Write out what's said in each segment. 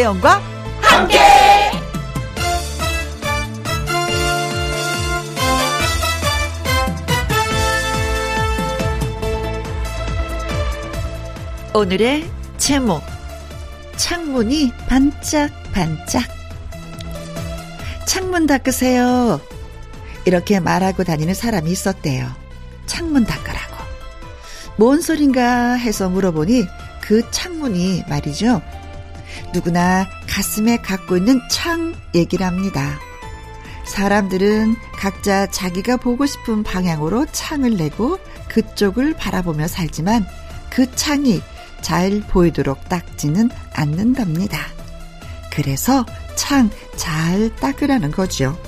김혜영과 함께. 오늘의 제목 창문이 반짝반짝 창문 닦으세요. 이렇게 말하고 다니는 사람이 있었대요. 창문 닦으라고. 뭔 소린가 해서 물어보니 그 창문이 말이죠. 누구나 가슴에 갖고 있는 창 얘기를 합니다. 사람들은 각자 자기가 보고 싶은 방향으로 창을 내고 그쪽을 바라보며 살지만 그 창이 잘 보이도록 닦지는 않는답니다. 그래서 창 잘 닦으라는 거죠.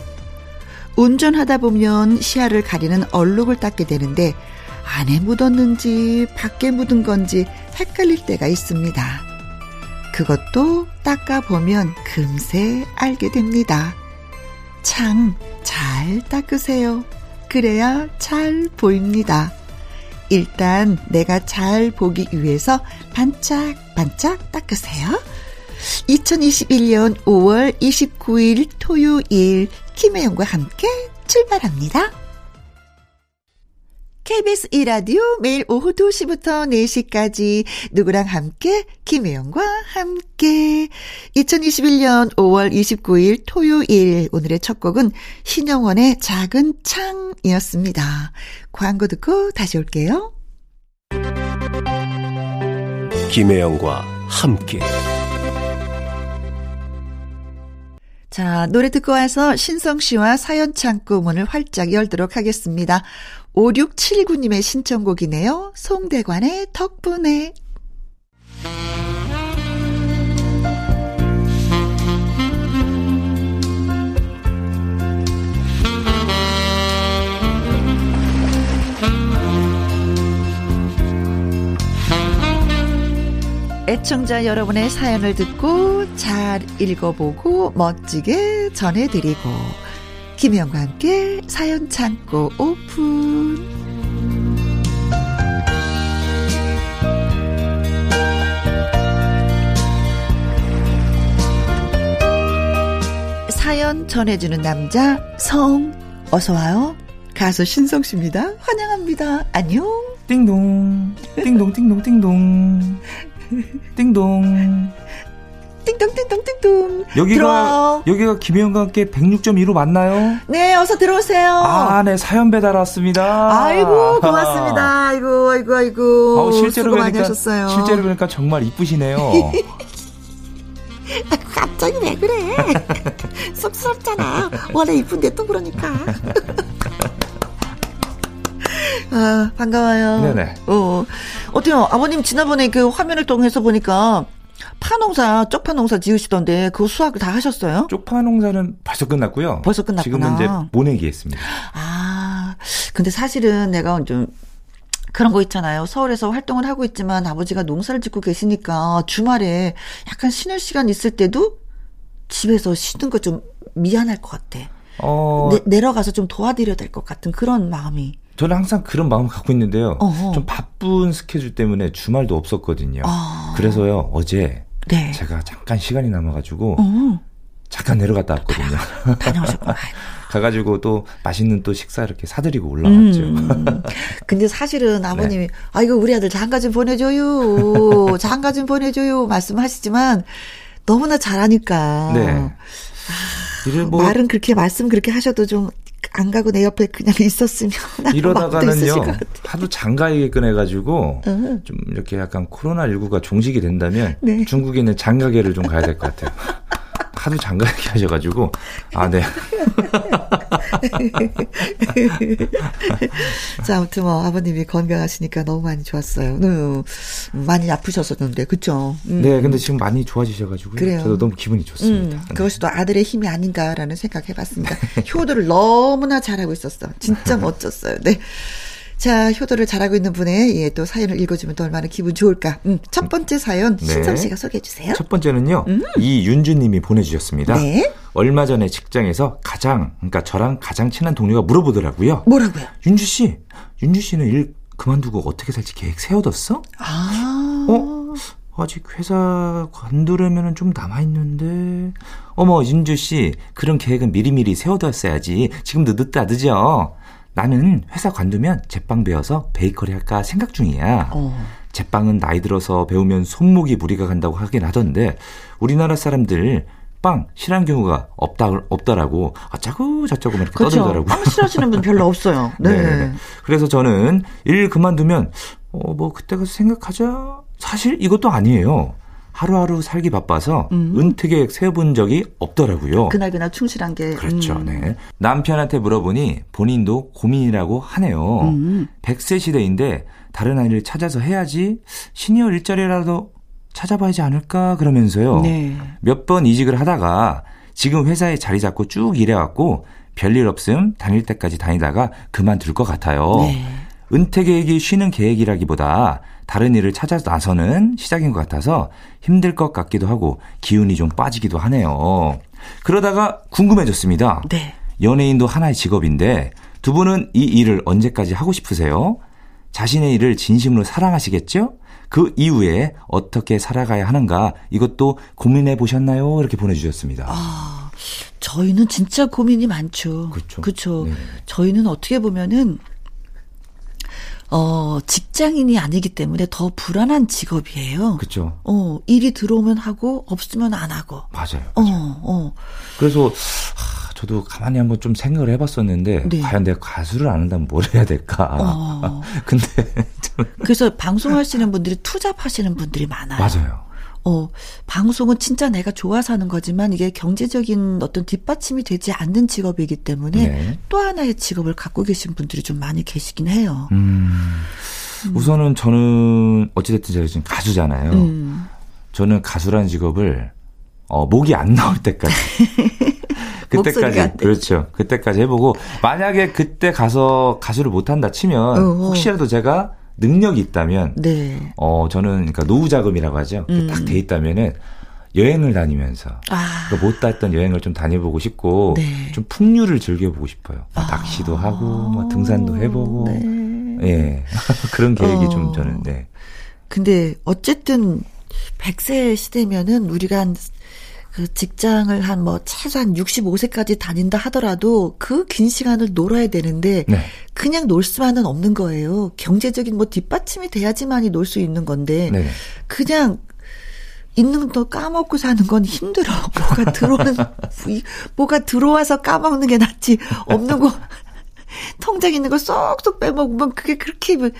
운전하다 보면 시야를 가리는 얼룩을 닦게 되는데 안에 묻었는지 밖에 묻은 건지 헷갈릴 때가 있습니다. 그것도 닦아보면 금세 알게 됩니다. 창 잘 닦으세요. 그래야 잘 보입니다. 일단 내가 잘 보기 위해서 반짝반짝 닦으세요. 2021년 5월 29일 토요일 김혜영과 함께 출발합니다. KBS 이라디오 매일 오후 2시부터 4시까지 누구랑 함께 김혜영과 함께 2021년 5월 29일 토요일 오늘의 첫 곡은 신영원의 작은 창이었습니다. 광고 듣고 다시 올게요. 김혜영과 함께 자, 노래 듣고 와서 신성 씨와 사연 창구 문을 활짝 열도록 하겠습니다. 5679님의 신청곡이네요. 송대관의 덕분에. 애청자 여러분의 사연을 듣고 잘 읽어보고 멋지게 전해드리고 김희영과 함께 사연 창고 오픈. 사연 전해주는 남자 성. 어서 와요. 가수 신성 씨입니다. 환영합니다. 안녕. 띵동. 띵동 띵동 띵동. 띵동 띵동띵동띵동 여기가 들어와요. 여기가 김혜영과 함께 106.1로 맞나요? 네 어서 들어오세요 아, 네 사연 배달 왔습니다. 아이고 고맙습니다. 아이고 아이고 아이고 아우, 실제로 수고 많이 보니까 하셨어요. 실제로 보니까 정말 이쁘시네요. 갑자기 왜 그래? 쑥스럽잖아. 원래 이쁜데 또 그러니까. 아 반가워요. 네네. 어 어때요? 아버님 지난번에 그 화면을 통해서 보니까 파농사 쪽파 농사 지으시던데 그 수확을 다 하셨어요? 쪽파 농사는 벌써 끝났고요. 벌써 끝났구나. 지금은 이제 모내기 했습니다. 아, 근데 사실은 내가 좀 그런 거 있잖아요. 서울에서 활동을 하고 있지만 아버지가 농사를 짓고 계시니까 주말에 약간 쉬는 시간 있을 때도 집에서 쉬는 거 좀 미안할 것 같아. 어, 내, 내려가서 좀 도와드려야 될 것 같은 그런 마음이. 저는 항상 그런 마음을 갖고 있는데요. 어허. 좀 바쁜 스케줄 때문에 주말도 없었거든요. 아. 그래서요 어제 네. 제가 잠깐 시간이 남아가지고 어, 잠깐 내려갔다 왔거든요. 다녀오셨구나. 가가지고 또 맛있는 또 식사 이렇게 사드리고 올라왔죠. 음. 근데 사실은 아버님이 아 이거 우리 아들 장가 좀 보내줘요. 장가 좀 보내줘요. 말씀하시지만 너무나 잘하니까. 네. 이를 뭐 말은 그렇게 말씀 그렇게 하셔도 좀 안 가고 내 옆에 그냥 있었으면 이러다가는요. 하도 장가에게 꺼내가지고 응. 좀 이렇게 약간 코로나 19가 종식이 된다면 네. 중국에 있는 장가계를 좀 가야 될 것 같아요. 하도 장가 얘기 하셔가지고 아 네. 자, 아무튼 뭐 아버님이 건강하시니까 너무 많이 좋았어요. 네. 많이 아프셨었는데, 그쵸? 음. 네, 근데 지금 많이 좋아지셔가지고요. 그래요. 저도 너무 기분이 좋습니다. 음, 네. 그것이 또 아들의 힘이 아닌가라는 생각 해봤습니다. 효도를 너무나 잘하고 있었어. 진짜 멋졌어요. 네. 자, 효도를 잘하고 있는 분의 예, 또 사연을 읽어주면 또 얼마나 기분 좋을까. 음, 첫 번째 사연 네. 신성 씨가 소개해 주세요. 첫 번째는요, 이윤주 님이 보내주셨습니다. 음. 네. 얼마 전에 직장에서 가장, 그러니까 저랑 가장 친한 동료가 물어보더라고요. 뭐라고요? 윤주 씨, 윤주 씨는 일 그만두고 어떻게 살지 계획 세워뒀어? 아. 어? 아직 회사 관두려면 좀 남아있는데. 어머, 윤주 씨, 그런 계획은 미리미리 세워뒀어야지. 지금도 늦다, 늦어. 나는 회사 관두면 제빵 배워서 베이커리 할까 생각 중이야. 어. 제빵은 나이 들어서 배우면 손목이 무리가 간다고 하긴 하던데, 우리나라 사람들 빵 싫어하는 경우가 없다, 없더라고. 어쩌고 저쩌고 막 이렇게 그렇죠. 떠들더라고. 빵 싫어하시는 분 별로 없어요. 네. 네네네. 그래서 저는 일 그만두면 어 뭐 그때 가서 생각하자. 사실 이것도 아니에요. 하루하루 살기 바빠서 음. 은퇴 계획 세워본 적이 없더라고요. 그날 그날 충실한 게. 그렇죠. 음. 네. 남편한테 물어보니 본인도 고민이라고 하네요. 음. 100세 시대인데 다른 아이를 찾아서 해야지 시니어 일자리라도 찾아봐야지 않을까 그러면서요. 네. 몇 번 이직을 하다가 지금 회사에 자리 잡고 쭉 일해왔고 별일 없음 다닐 때까지 다니다가 그만둘 것 같아요. 네. 은퇴 계획이 쉬는 계획이라기보다 다른 일을 찾아 나서는 시작인 것 같아서 힘들 것 같기도 하고 기운이 좀 빠지기도 하네요. 그러다가 궁금해졌습니다. 네. 연예인도 하나의 직업인데 두 분은 이 일을 언제까지 하고 싶으세요? 자신의 일을 진심으로 사랑하시겠죠? 그 이후에 어떻게 살아가야 하는가 이것도 고민해 보셨나요? 이렇게 보내주셨습니다. 아, 저희는 진짜 고민이 많죠. 그쵸. 네네. 저희는 어떻게 보면은, 어, 직장인이 아니기 때문에 더 불안한 직업이에요. 그렇죠. 어, 일이 들어오면 하고, 없으면 안 하고. 맞아요. 어, 어. 그래서 하, 저도 가만히 한번 좀 생각을 해봤었는데 네. 과연 내가 가수를 안 한다면 뭘 해야 될까? 어. 근데 좀 그래서 방송하시는 분들이 투잡하시는 분들이 많아요. 맞아요. 어, 방송은 진짜 내가 좋아서 하는 거지만 이게 경제적인 어떤 뒷받침이 되지 않는 직업이기 때문에 네. 또 하나의 직업을 갖고 계신 분들이 좀 많이 계시긴 해요. 음, 우선은 저는 어찌됐든 제가 지금 가수잖아요. 음. 저는 가수라는 직업을 어, 목이 안 나올 때까지. 그때까지 돼. 그렇죠. 그때까지 해보고 만약에 그때 가서 가수를 못 한다 치면 어허. 혹시라도 제가 능력이 있다면 네. 어 저는 그러니까 노후 자금이라고 하죠. 음. 딱돼 있다면은 여행을 다니면서 아. 그러니까 못 갔던 여행을 좀 다녀보고 싶고 네. 좀 풍류를 즐겨보고 싶어요. 막 낚시도 하고 뭐 등산도 해보고 네. 예 그런 계획이 어. 좀 저는 네 근데 어쨌든 100세 시대면은 우리가 한 그 직장을 한 뭐 최소한 65세까지 다닌다 하더라도 그 긴 시간을 놀아야 되는데 네. 그냥 놀 수만은 없는 거예요. 경제적인 뭐 뒷받침이 돼야지만이 놀 수 있는 건데 네. 그냥 있는 거 까먹고 사는 건 힘들어. 뭐가 들어오는 이- 뭐가 들어와서 까먹는 게 낫지. 없는 거 통장 있는 거 쏙쏙 빼먹으면 그게 그렇게 뭐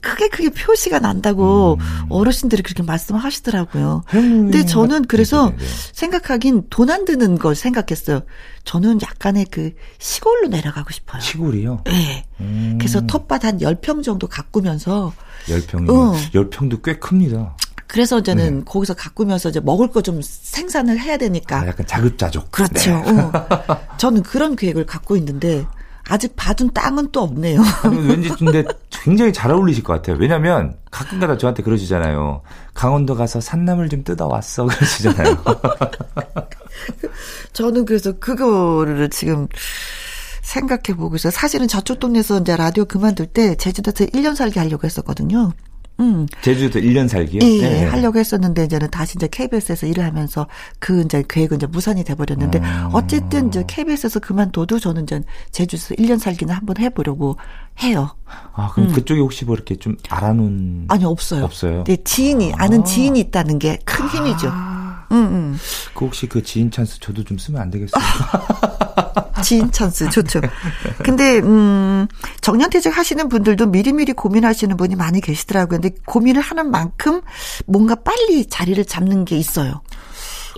크게 크게 표시가 난다고 어르신들이 그렇게 말씀하시더라고요. 근데 저는 그래서 음. 네네네. 생각하긴 돈 안 드는 걸 생각했어요. 저는 약간의 그 시골로 내려가고 싶어요. 시골이요. 네. 음, 그래서 텃밭 한 10평 정도 가꾸면서 열평이 어. 열평도 꽤 큽니다. 그래서 저는 네. 거기서 가꾸면서 이제 먹을 거 좀 생산을 해야 되니까. 아, 약간 자급자족. 그렇죠. 네. 어. 저는 그런 계획을 갖고 있는데 아직 받은 땅은 또 없네요. 아니, 왠지 근데 굉장히 잘 어울리실 것 같아요. 왜냐면 가끔가다 저한테 그러시잖아요. 강원도 가서 산나물 좀 뜯어왔어 그러시잖아요. 저는 그래서 그거를 지금 생각해 보고 있어요. 사실은 저쪽 동네에서 이제 라디오 그만둘 때 제주도에서 1년 살기 하려고 했었거든요. 음. 제주도 1년 살기요? 예, 네. 하려고 했었는데 이제는 다시 이제 KBS에서 일을 하면서 그 이제 계획은 이제 무산이 돼 버렸는데 음. 어쨌든 이제 KBS에서 그만둬도 저는 이제 제주에서 1년 살기는 한번 해 보려고 해요. 아, 그럼 그쪽에 혹시 뭐 이렇게 좀 알아놓은. 음. 아니 없어요. 없어요? 네, 지인이 아는 지인이 있다는 게 큰 힘이죠. 음, 음. 그 혹시 그 지인 찬스 저도 좀 쓰면 안 되겠어요? 지인 찬스 좋죠. 근데 음 정년퇴직 하시는 분들도 미리미리 고민하시는 분이 많이 계시더라고요. 근데 고민을 하는 만큼 뭔가 빨리 자리를 잡는 게 있어요.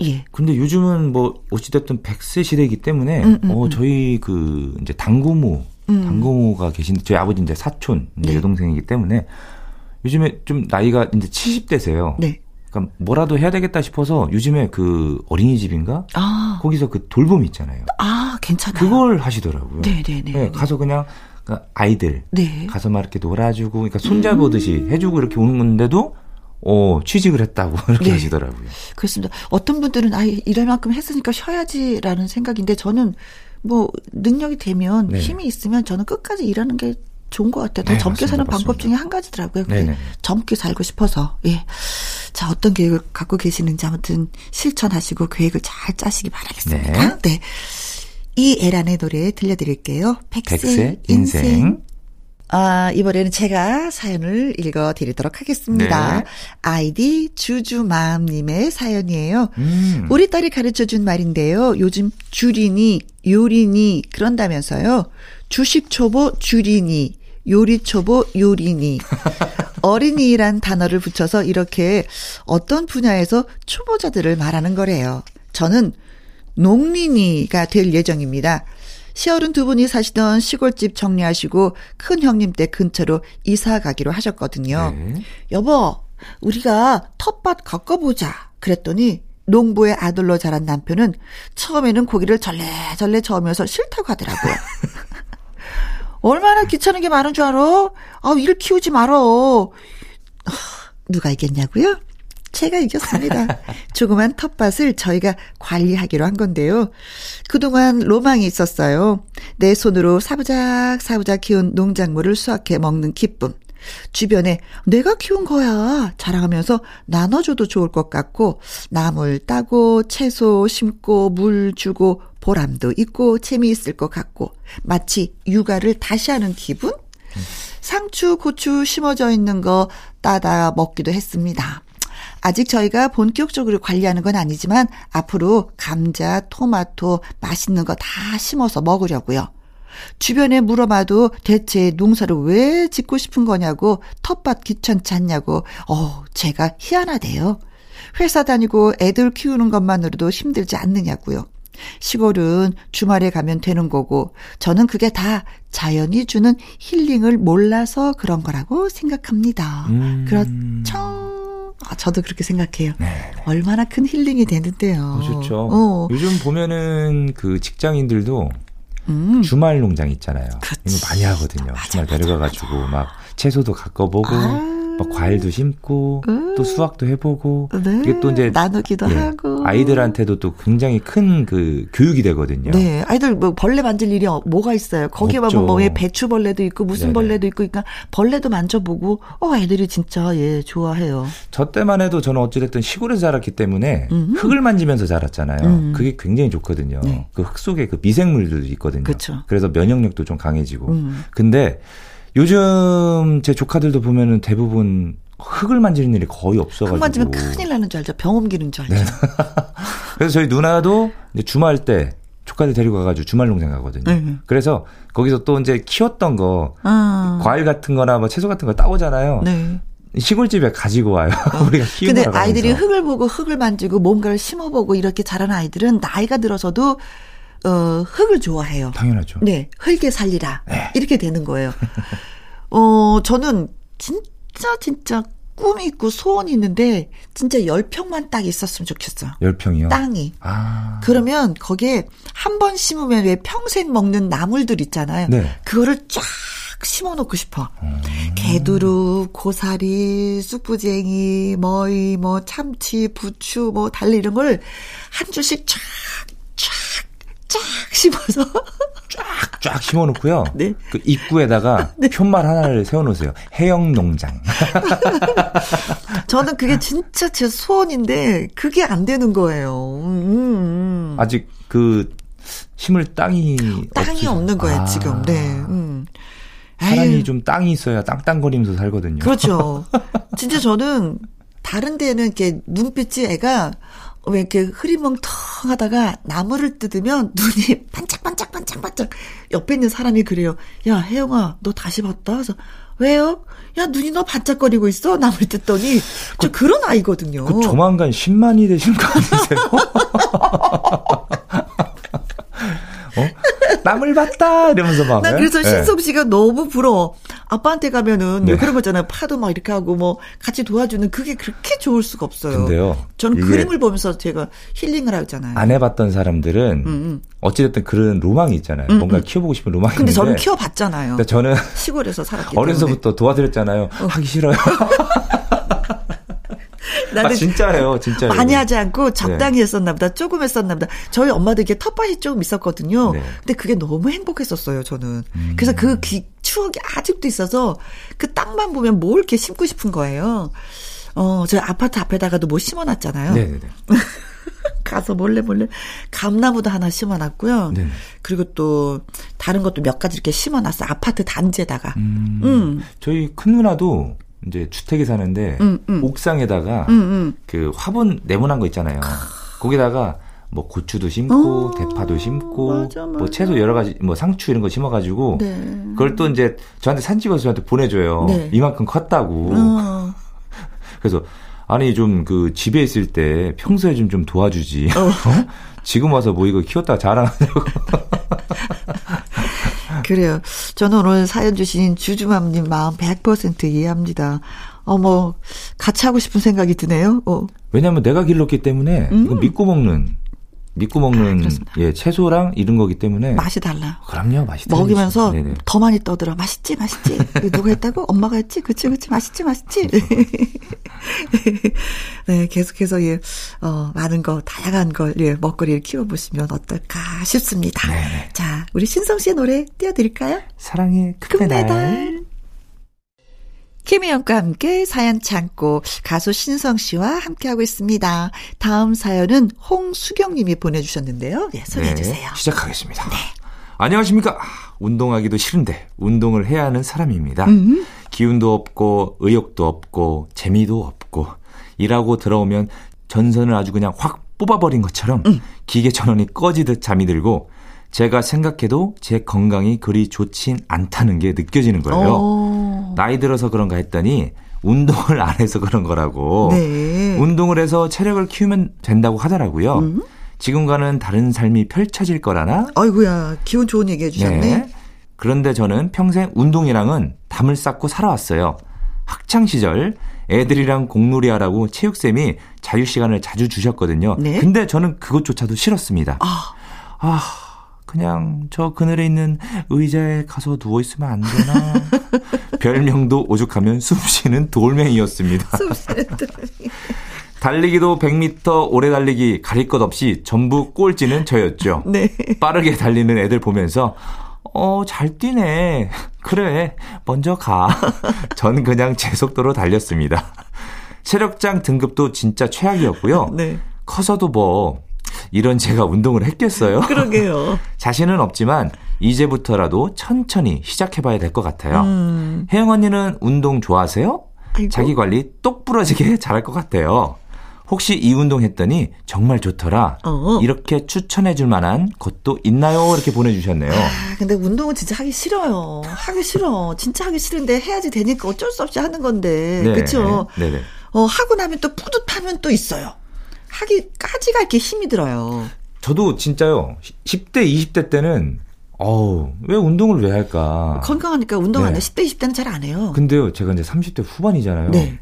예. 근데 요즘은 뭐 어찌됐든 100세 시대이기 때문에 음, 음, 어 저희 그 이제 당고모 당고모가 계신 저희 아버지 이제 사촌 이제 네. 여동생이기 때문에 요즘에 좀 나이가 이제 70대세요. 네. 그러니까 뭐라도 해야 되겠다 싶어서 요즘에 그 어린이집인가 아, 거기서 그 돌봄 있잖아요. 아, 괜찮아요. 그걸 하시더라고요. 네네네. 네, 가서 그냥 그 아이들 네. 가서 막 이렇게 놀아주고 그러니까 손잡보듯이 해주고 이렇게 오는 건데도 어 취직을 했다고 이렇게 네. 하시더라고요. 그렇습니다. 어떤 분들은 아 이럴 만큼 했으니까 쉬어야지라는 생각인데 저는 뭐 능력이 되면 네. 힘이 있으면 저는 끝까지 일하는 게 좋은 것 같아요. 더 네, 젊게 사는 맞습니다. 방법 중에 한 가지더라고요. 그게. 젊게 살고 싶어서. 예. 자, 어떤 계획을 갖고 계시는지 아무튼 실천하시고 계획을 잘 짜시기 바라겠습니다. 네. 이 에란의 노래 들려드릴게요. 백세, 백세 인생. 인생. 아, 이번에는 제가 사연을 읽어 드리도록 하겠습니다. 네. 아이디 주주맘님의 사연이에요. 음. 우리 딸이 가르쳐 준 말인데요. 요즘 줄이니, 요리니, 그런다면서요. 주식 초보 줄이니, 요리 초보 요리니. 어린이란 단어를 붙여서 이렇게 어떤 분야에서 초보자들을 말하는 거래요. 저는 농린이가 될 예정입니다. 시어른 두 분이 사시던 시골집 정리하시고 큰 형님 댁 근처로 이사 가기로 하셨거든요. 네. 여보, 우리가 텃밭 걷어보자. 그랬더니 농부의 아들로 자란 남편은 처음에는 고기를 절레절레 저으면서 싫다고 하더라고요. 얼마나 귀찮은 게 많은 줄 알아? 아, 일 키우지 말어. 하, 누가 이겼냐고요? 제가 이겼습니다. 조그만 텃밭을 저희가 관리하기로 한 건데요. 그동안 로망이 있었어요. 내 손으로 사부작 사부작 키운 농작물을 수확해 먹는 기쁨. 주변에 내가 키운 거야 자랑하면서 나눠줘도 좋을 것 같고 나물 따고 채소 심고 물 주고 보람도 있고 재미있을 것 같고 마치 육아를 다시 하는 기분? 상추, 고추 심어져 있는 거 따다 먹기도 했습니다. 아직 저희가 본격적으로 관리하는 건 아니지만 앞으로 감자, 토마토 맛있는 거 다 심어서 먹으려고요. 주변에 물어봐도 대체 농사를 왜 짓고 싶은 거냐고 텃밭 귀찮지 않냐고 어 제가 희한하대요. 회사 다니고 애들 키우는 것만으로도 힘들지 않느냐고요. 시골은 주말에 가면 되는 거고 저는 그게 다 자연이 주는 힐링을 몰라서 그런 거라고 생각합니다. 음. 그렇죠. 아, 저도 그렇게 생각해요. 네. 얼마나 큰 힐링이 되는데요. 좋죠. 어. 요즘 보면은 그 직장인들도 음. 주말 농장 있잖아요. 그치. 많이 하거든요. 맞아, 주말 맞아, 데려가가지고 막 채소도 가꿔보고 아. 막 과일도 심고 음. 또 수확도 해보고 네. 이게 또 이제 나누기도 예, 하고 아이들한테도 또 굉장히 큰 그 교육이 되거든요. 네, 아이들 뭐 벌레 만질 일이 어- 뭐가 있어요? 거기에. 보면 뭐에 배추 벌레도 있고 무슨 네네. 벌레도 있고 그러니까 벌레도 만져보고 어 애들이 진짜 예 좋아해요. 저 때만 해도 저는 어찌됐든 시골에서 자랐기 때문에 음흠. 흙을 만지면서 자랐잖아요. 음. 그게 굉장히 좋거든요. 네. 그흙 속에 그 미생물들도 있거든요. 그쵸. 래서 면역력도 좀 강해지고. 음. 근데 요즘 제 조카들도 보면은 대부분 흙을 만지는 일이 거의 없어가지고. 흙 만지면 큰일 나는 줄 알죠. 병 옮기는 줄 알죠. 네. 그래서 저희 누나도 이제 주말 때 조카들 데리고 가가지고 주말 농장 가거든요. 네. 그래서 거기서 또 이제 키웠던 거 아, 과일 같은 거나 뭐 채소 같은 거 따오잖아요. 네. 시골집에 가지고 와요. 우리가 키우는 근데 아이들이. 흙을 보고 흙을 만지고 뭔가를 심어보고 이렇게 자란 아이들은 나이가 들어서도 어 흙을 좋아해요. 당연하죠. 네, 흙에 살리라. 네. 이렇게 되는 거예요. 어, 저는 진짜, 진짜 꿈이 있고 소원이 있는데, 진짜 열평만 딱 있었으면 좋겠어요. 열 평이요. 땅이. 아. 그러면 거기에 한 번 심으면 왜 평생 먹는 나물들 있잖아요. 네. 그거를 쫙 심어 놓고 싶어. 음. 개두루, 고사리, 쑥부쟁이, 머위, 뭐 참치, 부추, 뭐 달래 이런 걸 한 줄씩 쫙, 쫙, 쫙 심어서 쫙 심어놓고요. 네. 그 입구에다가 편말 하나를 세워놓으세요. 해영 농장. 저는 그게 진짜 제 소원인데 그게 안 되는 거예요. 음, 음. 아직 그 심을 땅이 땅이 없으셔- 없는 거예요 아. 지금. 네. 음. 사람이 좀 땅이 있어야 땅땅거리면서 살거든요. 그렇죠. 진짜 저는 다른 데는 이렇게 눈빛이 애가 왜 이렇게 흐리멍텅 하다가 나무를 뜯으면 눈이 반짝반짝 반짝반짝 옆에 있는 사람이 그래요. 야 혜영아 너 다시 봤다. 그래서 왜요? 야 눈이 너 반짝거리고 있어. 나무를 뜯더니 저 그, 런 아이거든요. 그 조만간 10만이 되시는 거 아니세요? 어? 땀을 봤다 이러면서 막. 난 예? 그래서 예. 신섭 씨가 너무 부러워. 아빠한테 가면은 네. 왜 그런 거잖아요. 파도 막 이렇게 하고 뭐 같이 도와주는 그게 그렇게 좋을 수가 없어요. 근데요, 저는 그림을 보면서 제가 힐링을 하잖아요. 안 해봤던 사람들은 음, 음. 어찌됐든 그런 로망이 있잖아요. 뭔가 키워보고 싶은 로망이 근데 있는데. 저는 키워봤잖아요. 근데 저는 시골에서 살았기 때문에. 어려서부터 도와드렸잖아요. 하기 싫어요. 나는 아, 진짜예요, 진짜. 많이 하지 않고 적당히 네. 했었나 보다. 조금 했었나 보다. 저희 엄마도 이게 텃밭이 조금 있었거든요. 네. 근데 그게 너무 행복했었어요, 저는. 음. 그래서 그 기, 추억이 아직도 있어서 그 땅만 보면 뭘 이렇게 심고 싶은 거예요. 어, 저 아파트 앞에다가도 뭐 심어놨잖아요. 네네네. 가서 몰래 몰래 감나무도 하나 심어놨고요. 네. 그리고 또 다른 것도 몇 가지 이렇게 심어놨어. 아파트 단지에다가. 음, 음. 저희 큰 누나도 이제 주택에 사는데 음, 음. 옥상에다가 음, 음. 그 화분 네모난 거 있잖아요. 거기다가 뭐 고추도 심고 어, 대파도 심고 맞아, 맞아. 뭐 채소 여러 가지 뭐 상추 이런 거 심어 가지고 네. 그걸 또 이제 저한테 산 찍어서 저한테 보내 줘요. 네. 이만큼 컸다고. 어. 그래서 아니 좀 그 집에 있을 때 평소에 좀 좀 도와주지. 어. 어? 지금 와서 뭐 이거 키웠다 자랑하냐고. 그래요. 저는 오늘 사연 주신 주주맘님 마음 100% 이해합니다. 어머, 같이 하고 싶은 생각이 드네요. 어. 왜냐하면 내가 길렀기 때문에 음. 이거 믿고 먹는 믿고 먹는 아, 예 채소랑 이런 거기 때문에 맛이 달라. 그럼요, 맛이 먹으면서 네네. 더 많이 떠들어. 맛있지, 맛있지. 누가 했다고? 엄마가 했지. 그치, 그치, 맛있지, 맛있지. 네, 계속해서 예, 어 많은 거 다양한 걸 예, 먹거리를 키워보시면 어떨까 싶습니다. 네. 자, 우리 신성 씨의 노래 띄워드릴까요? 사랑의 금메달. 금메달. 김혜영과 함께 사연 창고 가수 신성 씨와 함께하고 있습니다. 다음 사연은 홍수경 님이 보내주셨는데요. 예, 소개해 네, 주세요. 시작하겠습니다. 네. 안녕하십니까. 운동하기도 싫은데 운동을 해야 하는 사람입니다. 음. 기운도 없고 의욕도 없고 재미도 없고 일하고 들어오면 전선을 아주 그냥 확 뽑아버린 것처럼 음. 기계 전원이 꺼지듯 잠이 들고 제가 생각해도 제 건강이 그리 좋진 않다는 게 느껴지는 거예요. 오. 나이 들어서 그런가 했더니 운동을 안 해서 그런 거라고. 네. 운동을 해서 체력을 키우면 된다고 하더라고요. 음? 지금과는 다른 삶이 펼쳐질 거라나? 아이고야, 기분 좋은 얘기 해주셨네. 네. 그런데 저는 평생 운동이랑은 담을 쌓고 살아왔어요. 학창 시절 애들이랑 공놀이 하라고 체육쌤이 자유 시간을 자주 주셨거든요. 네? 근데 저는 그것조차도 싫었습니다. 아. 아, 그냥 저 그늘에 있는 의자에 가서 누워 있으면 안 되나? 별명도 오죽하면 숨쉬는 돌멩이였습니다. 숨쉬는 돌멩이. 달리기도 100m 오래 달리기 가릴 것 없이 전부 꼴찌는 저였죠. 네. 빠르게 달리는 애들 보면서 어, 잘 뛰네. 그래, 먼저 가. 전 그냥 제 속도로 달렸습니다. 체력장 등급도 진짜 최악이었고요. 네. 커서도 뭐 이런 제가 운동을 했겠어요? 그러게요. 자신은 없지만 이제부터라도 천천히 시작해봐야 될 것 같아요. 음. 혜영 언니는 운동 좋아하세요? 아이고. 자기 관리 똑 부러지게 잘할 것 같아요. 혹시 이 운동 했더니 정말 좋더라. 어. 이렇게 추천해 줄 만한 것도 있나요? 이렇게 보내주셨네요. 아, 근데 운동은 진짜 하기 싫어요. 하기 싫어. 진짜 하기 싫은데 해야지 되니까 어쩔 수 없이 하는 건데. 네. 그쵸? 네네. 어, 하고 나면 또 뿌듯하면 또 있어요. 하기까지가 이렇게 힘이 들어요. 저도 진짜요. 10대, 20대 때는 어우, 왜 운동을 왜 할까? 건강하니까 운동 네. 안 해. 10대, 20대는 잘 안 해요. 근데요, 제가 이제 30대 후반이잖아요. 네.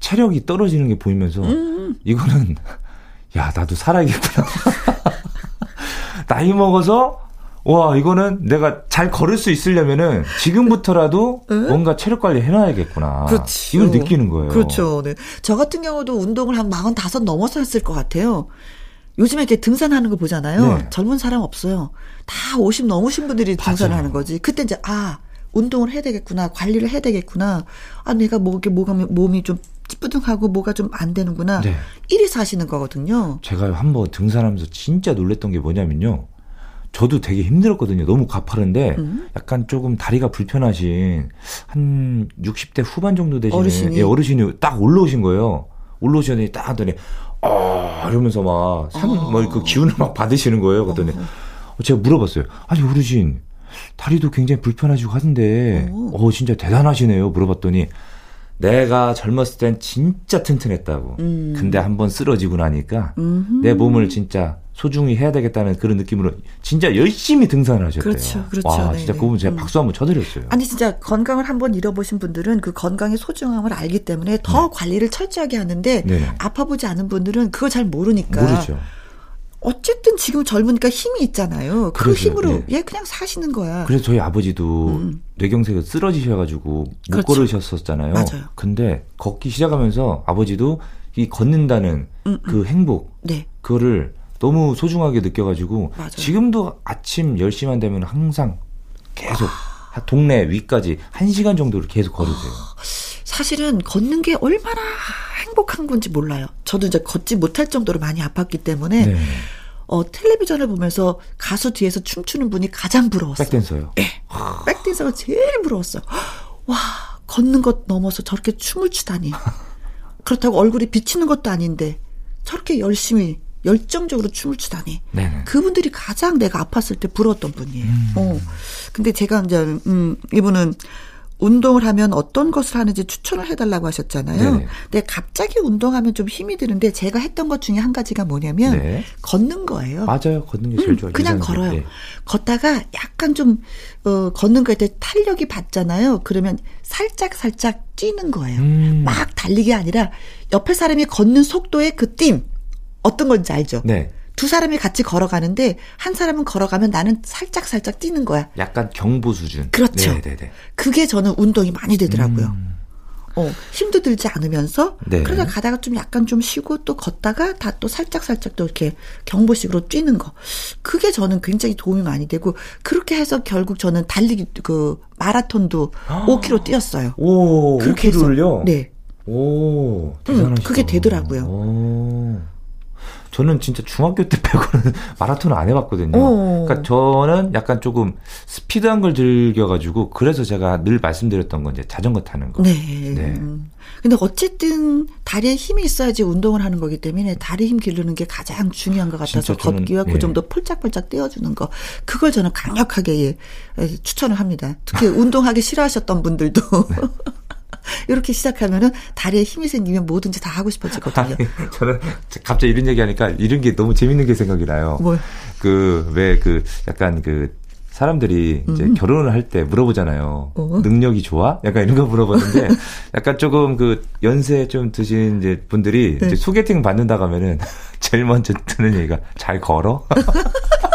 체력이 떨어지는 게 보이면서, 음. 이거는, 야, 나도 살아야겠구나. 나이 먹어서 와, 이거는 내가 잘 걸을 수 있으려면은 지금부터라도 응? 뭔가 체력 관리 해놔야겠구나. 그렇죠. 이걸 느끼는 거예요. 그렇죠. 네. 저 같은 경우도 운동을 한45 넘어서 했을 것 같아요. 요즘에 이렇게 등산하는 거 보잖아요. 네. 젊은 사람 없어요. 다 50 넘으신 분들이 등산을 하는 거지. 그때 이제, 아, 운동을 해야 되겠구나. 관리를 해야 되겠구나. 아, 내가 뭐, 이렇게 뭐가, 몸이 좀 찌뿌둥하고 뭐가 좀 안 되는구나. 네. 이리 사시는 거거든요. 제가 한번 등산하면서 진짜 놀랬던 게 뭐냐면요. 저도 되게 힘들었거든요. 너무 가파른데 음. 약간 조금 다리가 불편하신 한 60대 후반 정도 되시는 어르신이, 예, 어르신이 딱 올라오신 거예요. 올라오시더니 딱 하더니 어 이러면서 막 산, 어. 뭐그 기운을 막 받으시는 거예요. 그랬더니 어. 제가 물어봤어요. 아니 어르신 다리도 굉장히 불편하시고 하던데 어, 어 진짜 대단하시네요. 물어봤더니 내가 젊었을 땐 진짜 튼튼했다고. 음. 근데 한번 쓰러지고 나니까 음흠. 내 몸을 진짜 소중히 해야 되겠다는 그런 느낌으로 진짜 열심히 등산을 하셨대요. 그렇죠, 그렇죠. 와, 진짜 네. 그분 제가 음. 박수 한번 쳐드렸어요. 아니 진짜 건강을 한번 잃어보신 분들은 그 건강의 소중함을 알기 때문에 더 네. 관리를 철저하게 하는데 네. 아파보지 않은 분들은 그걸 잘 모르니까. 모르죠. 어쨌든 지금 젊으니까 힘이 있잖아요. 그 그러죠. 힘으로 예. 예. 그냥 사시는 거야. 그래서 저희 아버지도 음. 뇌경색을 쓰러지셔가지고 못 그렇죠. 걸으셨었잖아요. 맞아요. 근데 걷기 시작하면서 아버지도 이 걷는다는 음, 그 행복 네. 그거를 너무 소중하게 느껴가지고 맞아요. 지금도 아침 10시만 되면 항상 계속 동네 위까지 1시간 정도를 계속 걸으세요. 사실은 걷는 게 얼마나 행복한 건지 몰라요. 저도 이제 걷지 못할 정도로 많이 아팠기 때문에 네. 어, 텔레비전을 보면서 가수 뒤에서 춤추는 분이 가장 부러웠어요. 백댄서요. 백댄서가 제일 부러웠어. 와, 걷는 것 넘어서 저렇게 춤을 추다니. 그렇다고 얼굴이 비치는 것도 아닌데 저렇게 열심히 열정적으로 춤을 추다니. 네네. 그분들이 가장 내가 아팠을 때 부러웠던 분이에요. 어. 근데 제가 이제 음 이분은 운동을 하면 어떤 것을 하는지 추천을 해달라고 하셨잖아요. 네네. 근데 갑자기 운동하면 좀 힘이 드는데 제가 했던 것 중에 한 가지가 뭐냐면 네. 걷는 거예요. 맞아요. 걷는 게 제일 좋아요. 그냥. 걸어요. 네. 걷다가 약간 좀, 어, 걷는 거에 대해 탄력이 받잖아요. 그러면 살짝 살짝 뛰는 거예요. 음. 막 달리기 아니라 옆에 사람이 걷는 속도의 그 띵. 어떤 건지 알죠? 네. 두 사람이 같이 걸어가는데 한 사람은 걸어가면 나는 살짝 살짝 뛰는 거야. 약간 경보 수준. 그렇죠. 네네네. 그게 저는 운동이 많이 되더라고요. 어, 힘도 들지 않으면서 네. 그러다 가다가 좀 약간 좀 쉬고 또 걷다가 다 또 살짝 살짝 또 이렇게 경보식으로 뛰는 거. 그게 저는 굉장히 도움이 많이 되고 그렇게 해서 결국 저는 달리기 그 마라톤도 5km 뛰었어요. 오, 그렇게 해서. 5km를요? 네. 오, 대단하시다. 그게 되더라고요. 오. 저는 진짜 중학교 때 빼고는 마라톤을 안 해봤거든요. 오. 그러니까 저는 약간 조금 스피드한 걸 즐겨가지고 그래서 제가 늘 말씀드렸던 건 이제 자전거 타는 거. 네. 네. 음. 근데 어쨌든 다리에 힘이 있어야지 운동을 하는 거기 때문에 다리 힘 기르는 게 가장 중요한 것 같아서 저는, 걷기와 예. 그 정도 폴짝폴짝 떼어주는 거 그걸 저는 강력하게 예, 예, 추천을 합니다. 특히 운동하기 싫어하셨던 분들도 네. 이렇게 시작하면은 다리에 힘이 생기면 뭐든지 다 하고 싶어지거든요. 저는 갑자기 이런 얘기 하니까 이런 게 너무 재밌는 게 생각이 나요. 뭘? 그, 왜 그, 약간 그, 사람들이 이제 결혼을 할 때 물어보잖아요. 음. 어. 능력이 좋아? 약간 이런 거 물어보는데, 약간 조금 그 연세 좀 드신 이제 분들이 네. 이제 소개팅 받는다고 하면은, 제일 먼저 듣는 얘기가, 잘 걸어?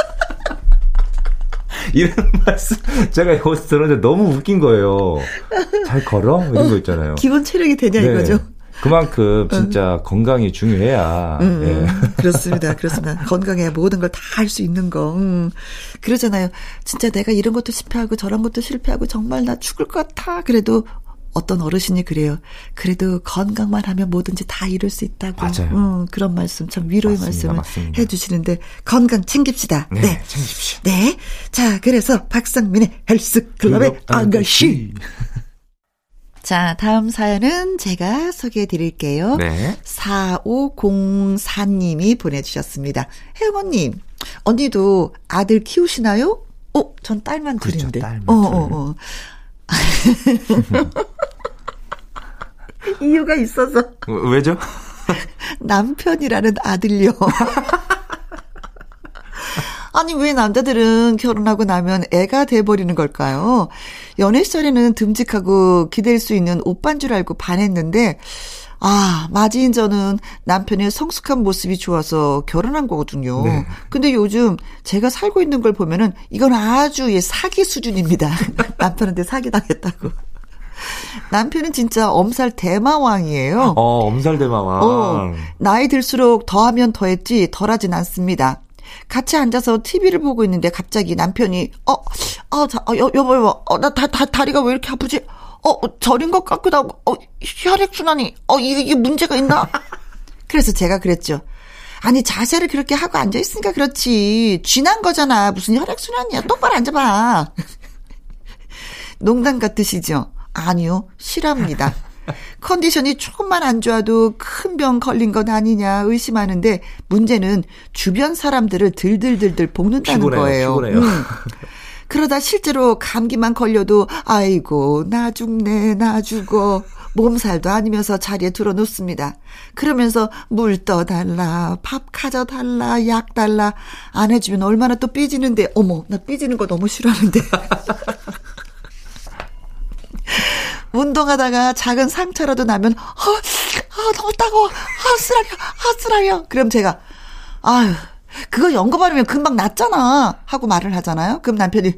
이런 말씀, 제가 여기서 들었는데 너무 웃긴 거예요. 잘 걸어? 이런 거 있잖아요. 기본 체력이 되냐 네. 이거죠. 그만큼 진짜 건강이 중요해야. 음, 예. 그렇습니다. 그렇습니다. 건강해야 모든 걸 다 할 수 있는 거. 음. 그러잖아요. 진짜 내가 이런 것도 실패하고 저런 것도 실패하고 정말 나 죽을 것 같아. 그래도 어떤 어르신이 그래요. 그래도 건강만 하면 뭐든지 다 이룰 수 있다고. 맞아요. 음, 그런 말씀, 참 위로의 맞습니다. 말씀을 맞습니다. 해주시는데 건강 챙깁시다. 네, 네. 챙기십시오. 네. 자, 그래서 박상민의 헬스 클럽의 아가씨. 자, 다음 사연은 제가 소개해 드릴게요. 네. 4504님이 보내주셨습니다. 혜원님, 언니도 아들 키우시나요? 어, 전 딸만 그렇죠, 둘인데. 딸만 어, 둘. 어, 어. 이유가 있어서 어, 왜죠? 남편이라는 아들요. 아니 왜 남자들은 결혼하고 나면 애가 돼버리는 걸까요? 연애 시절에는 듬직하고 기댈 수 있는 오빠인 줄 알고 반했는데 아 마지인 저는 남편의 성숙한 모습이 좋아서 결혼한 거거든요. 네. 근데 요즘 제가 살고 있는 걸 보면은 이건 아주 예, 사기 수준입니다. 남편한테 사기 당했다고. 남편은 진짜 엄살 대마왕이에요. 어, 엄살 대마왕. 어, 나이 들수록 더하면 더했지 덜하진 않습니다. 같이 앉아서 TV를 보고 있는데 갑자기 남편이 어, 어, 자, 어, 여, 여보, 여보, 어, 나 다, 다, 다리가 왜 이렇게 아프지? 어, 어, 저린 것 같기도 하고, 어, 혈액순환이, 어, 이게, 이게 문제가 있나? 그래서 제가 그랬죠. 아니, 자세를 그렇게 하고 앉아있으니까 그렇지. 쥐난 거잖아. 무슨 혈액순환이야. 똑바로 앉아봐. 농담 같으시죠? 아니요, 실합니다. 컨디션이 조금만 안 좋아도 큰 병 걸린 건 아니냐 의심하는데 문제는 주변 사람들을 들들들들 볶는다는 피곤해요, 거예요. 피곤해요. 음. 그러다 실제로 감기만 걸려도 아이고 나 죽네 나 죽어 몸살도 아니면서 자리에 들어놓습니다. 그러면서 물 떠달라 밥 가져달라 약 달라 안 해주면 얼마나 또 삐지는데 어머 나 삐지는 거 너무 싫어하는데 운동하다가 작은 상처라도 나면, 어, 아, 너무 따가워. 아, 쓰라려. 아, 쓰라려. 그럼 제가, 아유, 그거 연고바르면 금방 낫잖아. 하고 말을 하잖아요. 그럼 남편이,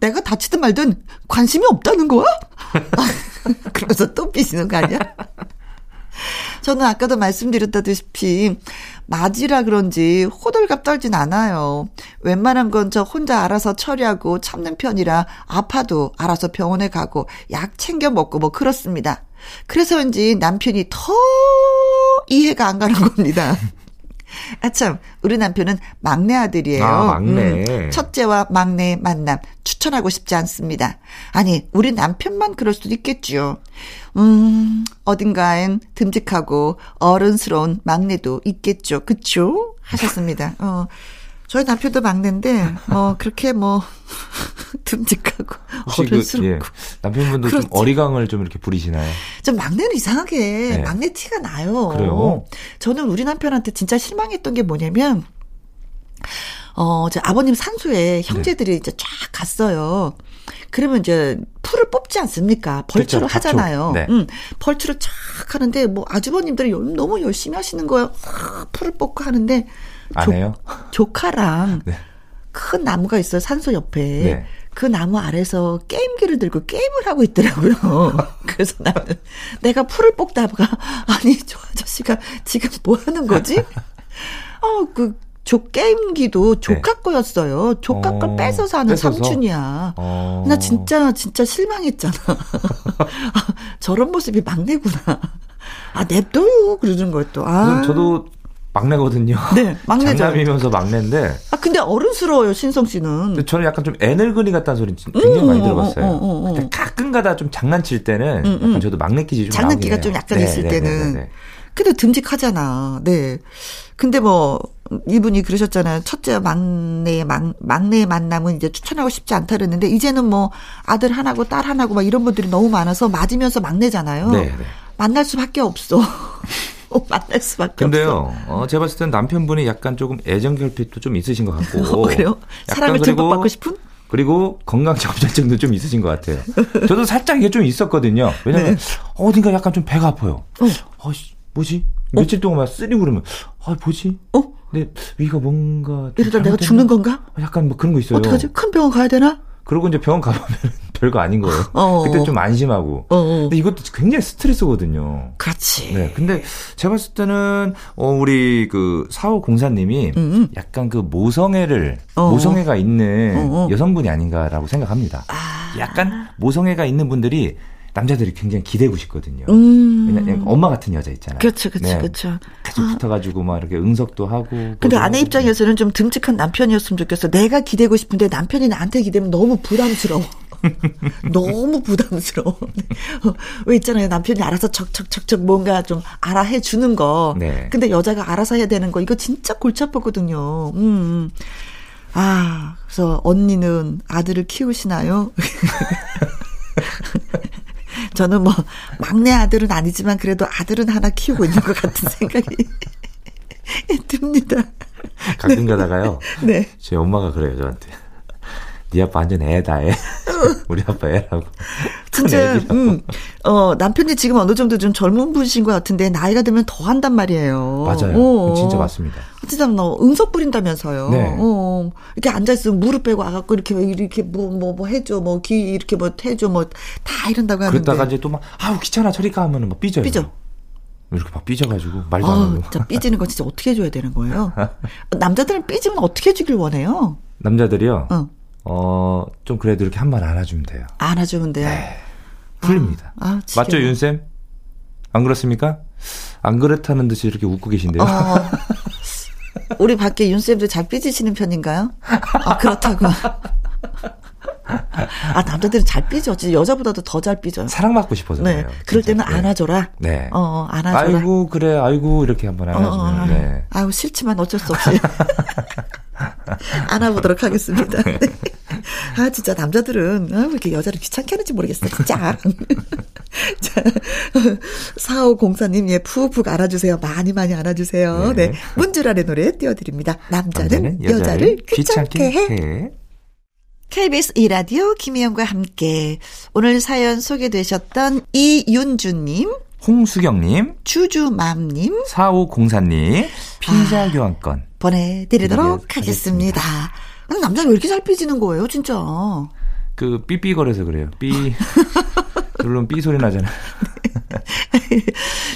내가 다치든 말든 관심이 없다는 거야? 그러면서 또 삐지는 거 아니야? 저는 아까도 말씀드렸다시피 맞이라 그런지 호들갑 떨진 않아요. 웬만한 건 저 혼자 알아서 처리하고 참는 편이라 아파도 알아서 병원에 가고 약 챙겨 먹고 뭐 그렇습니다. 그래서인지 남편이 더 이해가 안 가는 겁니다. 아, 참, 우리 남편은 막내 아들이에요. 아, 막내. 음, 첫째와 막내의 만남 추천하고 싶지 않습니다. 아니, 우리 남편만 그럴 수도 있겠죠. 음, 어딘가엔 듬직하고 어른스러운 막내도 있겠죠. 그쵸? 하셨습니다. 어. 저희 남편도 막내인데, 어, 그렇게 뭐, 듬직하고, 그, 어른스럽고. 예, 남편분도 좀 그렇죠. 어리광을 좀 이렇게 부리시나요? 좀 막내는 이상하게 네. 막내 티가 나요. 그래요? 저는 우리 남편한테 진짜 실망했던 게 뭐냐면, 어, 저 아버님 산소에 형제들이 네. 이제 쫙 갔어요. 그러면 이제 풀을 뽑지 않습니까? 벌초를 그렇죠. 하잖아요. 네. 음, 벌초를 쫙 하는데 뭐 아주버님들이 열- 너무 열심히 하시는 거예요. 아, 풀을 뽑고 하는데 안 해요? 조 카랑 네. 큰 나무가 있어요. 산소 옆에. 네. 그 나무 아래서 게임기를 들고 게임을 하고 있더라고요. 그래서 나는 내가 풀을 뽑다가 아니 저 아저씨가 지금 뭐 하는 거지? 어, 그, 조, 게임기도 조카 거였어요. 조카 걸 어, 뺏어서 하는 뺏어서? 삼촌이야. 어. 나 진짜, 진짜 실망했잖아. 아, 저런 모습이 막내구나. 아, 냅둬요. 그러는 거예요, 또. 아. 저도 막내거든요. 네, 막내죠. 장남이면서 막내인데 아, 근데 어른스러워요, 신성 씨는. 근데 저는 약간 좀 애늙은이 같다는 소리 진- 굉장히 많이 음, 들어봤어요. 어, 어, 어, 어. 근데 가끔가다 좀 장난칠 때는 음, 음. 약간 저도 막내끼지 좀 장난기가 좀. 약간 네, 있을 네, 때는. 네, 네, 네. 근데 듬직하잖아. 네. 근데 뭐, 이분이 그러셨잖아요. 첫째 막내의 막, 막내의 만남은 이제 추천하고 싶지 않다 그랬는데, 이제는 뭐, 아들 하나고 딸 하나고 막 이런 분들이 너무 많아서 맞으면서 막내잖아요. 네, 네. 만날 수밖에 없어. 만날 수밖에 근데요, 어, 제가 봤을 땐 남편분이 약간 조금 애정 결핍도 좀 있으신 것 같고. 없어. 어, 그래요? 사람을 정복받고 싶은? 그리고 건강 점절증도 좀 있으신 것 같아요. 저도 살짝 이게 좀 있었거든요. 왜냐면 어딘가 약간 좀 배가 아파요. 네. 어. 아, 씨, 뭐지? 며칠 동안 막 쓰리고 그러면 아, 뭐지? 어? 내 위가 뭔가 좀 이러다 내가? 죽는 건가? 약간 뭐 그런 거 있어요. 어떡하지? 큰 병원 가야 되나? 그러고 이제 병원 가보면 별거 아닌 거예요. 어. 그때 좀 안심하고. 어, 어. 근데 이것도 굉장히 스트레스거든요. 그렇지. 네. 근데 제가 봤을 때는 어 우리 그 사호 공사님이 음. 약간 그 모성애를 어. 모성애가 있는 어, 어. 여성분이 아닌가라고 생각합니다. 아. 약간 모성애가 있는 분들이 남자들이 굉장히 기대고 싶거든요. 음. 왜냐면 엄마 같은 여자 있잖아요. 그렇죠, 그렇죠, 네. 그렇죠. 계속 붙어가지고 막 이렇게 응석도 하고. 근데 아내. 입장에서는 좀 듬직한 남편이었으면 좋겠어. 내가 기대고 싶은데 남편이 나한테 기대면 너무 부담스러워. 너무 부담스러워. 어, 왜 있잖아요. 남편이 알아서 척척척척 뭔가 좀 알아 해 주는 거. 네. 근데 여자가 알아서 해야 되는 거. 이거 진짜 골치 아프거든요. 음, 음. 아, 그래서 언니는 아들을 키우시나요? 저는 뭐, 막내 아들은 아니지만 그래도 아들은 하나 키우고 있는 것 같은 생각이 듭니다. 가끔 가다가요. 네. 제 엄마가 그래요 저한테. 네 아빠 완전 애다 애. 우리 아빠 애라고. 진짜, 애기라고. 음, 어, 남편이 지금 어느 정도 좀 젊은 분이신 것 같은데, 나이가 들면 더 한단 말이에요. 맞아요. 어. 진짜 맞습니다. 진짜 너 응석 부린다면서요. 네. 어, 이렇게 앉아 있으면 무릎 빼고 와 갖고 이렇게, 이렇게 뭐, 뭐, 뭐 해줘. 뭐, 귀 이렇게 뭐 해줘. 뭐, 다 이런다고 하는데. 그랬다가 이제 또 막 아우 귀찮아 저리 가 하면은 막 삐져요. 삐져. 이렇게 막 삐져가지고 말도 안 아, 하고. 진짜 삐지는 거 진짜 어떻게 해줘야 되는 거예요? 남자들은 삐지면 어떻게 해주길 원해요? 남자들이요. 어, 어, 좀 그래도 이렇게 한 번 안아주면 돼요. 안아주면 돼요. 풀립니다. 아, 지겨워. 맞죠, 윤쌤? 안 그렇습니까? 안 그렇다는 듯이 이렇게 웃고 계신데요. 어. 우리 밖에 윤쌤도 잘 삐지시는 편인가요? 아, 그렇다고. 아, 남자들은 잘 삐져. 진짜 여자보다도 더 잘 삐져요. 사랑받고 싶어서 네. 그래요. 그럴. 때는 네. 안아줘라. 네. 어, 어, 안아줘라. 아이고, 그래, 아이고, 이렇게 한번 어, 안아주면, 어, 네. 아유, 싫지만 어쩔 수 없이. 안아보도록 하겠습니다. 네. 아, 진짜 남자들은, 아, 왜 이렇게 여자를 귀찮게 하는지 모르겠어, 진짜. 자, 4504님, 예, 푹푹 안아주세요. 많이 많이 안아주세요. 네. 네. 문주란의 노래 띄워드립니다. 남자는, 남자는 여자를 귀찮게 해. 해. KBS 이라디오 김희영과 함께 오늘 사연 소개되셨던 이윤주님, 홍수경님, 주주맘님, 4504님, 피자 교환권. 보내드리도록 드리도록 하겠습니다. 아니, 남자는 왜 이렇게 잘 삐지는 거예요, 진짜? 그, 삐삐거려서 그래요. 삐. 물론 삐 소리 나잖아요.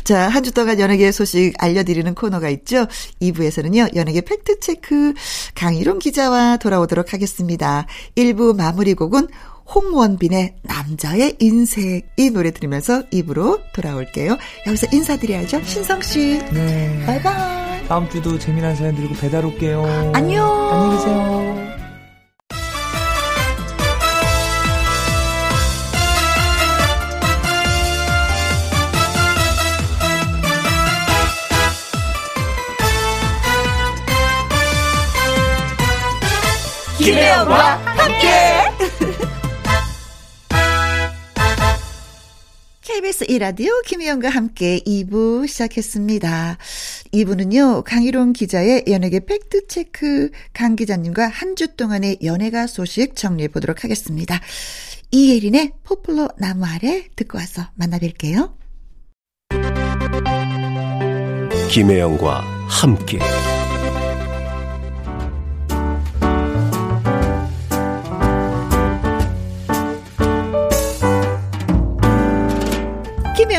자, 한 주 동안 연예계 소식 알려드리는 코너가 있죠. 2부에서는요, 연예계 팩트체크 강희롱 기자와 돌아오도록 하겠습니다. 1부 마무리 곡은 홍원빈의 남자의 인생 이 노래 들으면서 입으로 돌아올게요. 여기서 인사드려야죠. 신성 씨. 네. 바이바이. 다음 주도 재미난 사연 들고 배달 올게요. 안녕. 안녕히 계세요. 김혜영과 KBS 1라디오 김혜영과 함께 2부 시작했습니다. 2부는요, 강희롱 기자의 연예계 팩트체크 강 기자님과 한 주 동안의 연예가 소식 정리해 보도록 하겠습니다. 이예린의 포플러 나무 아래 듣고 와서 만나뵐게요. 김혜영과 함께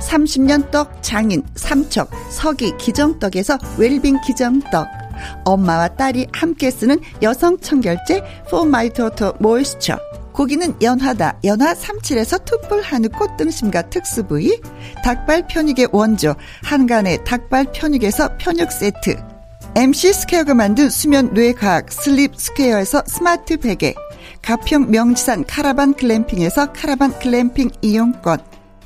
30년 떡 장인 삼척 서기 기정떡에서 웰빙 기정떡. 엄마와 딸이 함께 쓰는 여성 청결제 포마이토토 moisture 고기는 연하다 연하 37에서 투뿔 한우 꽃등심과 특수부위. 닭발 편육의 원조 한간의 닭발 편육에서 편육 세트. MC 스퀘어가 만든 수면 뇌과학 슬립 스퀘어에서 스마트 베개. 가평 명지산 카라반 글램핑에서 카라반 글램핑 이용권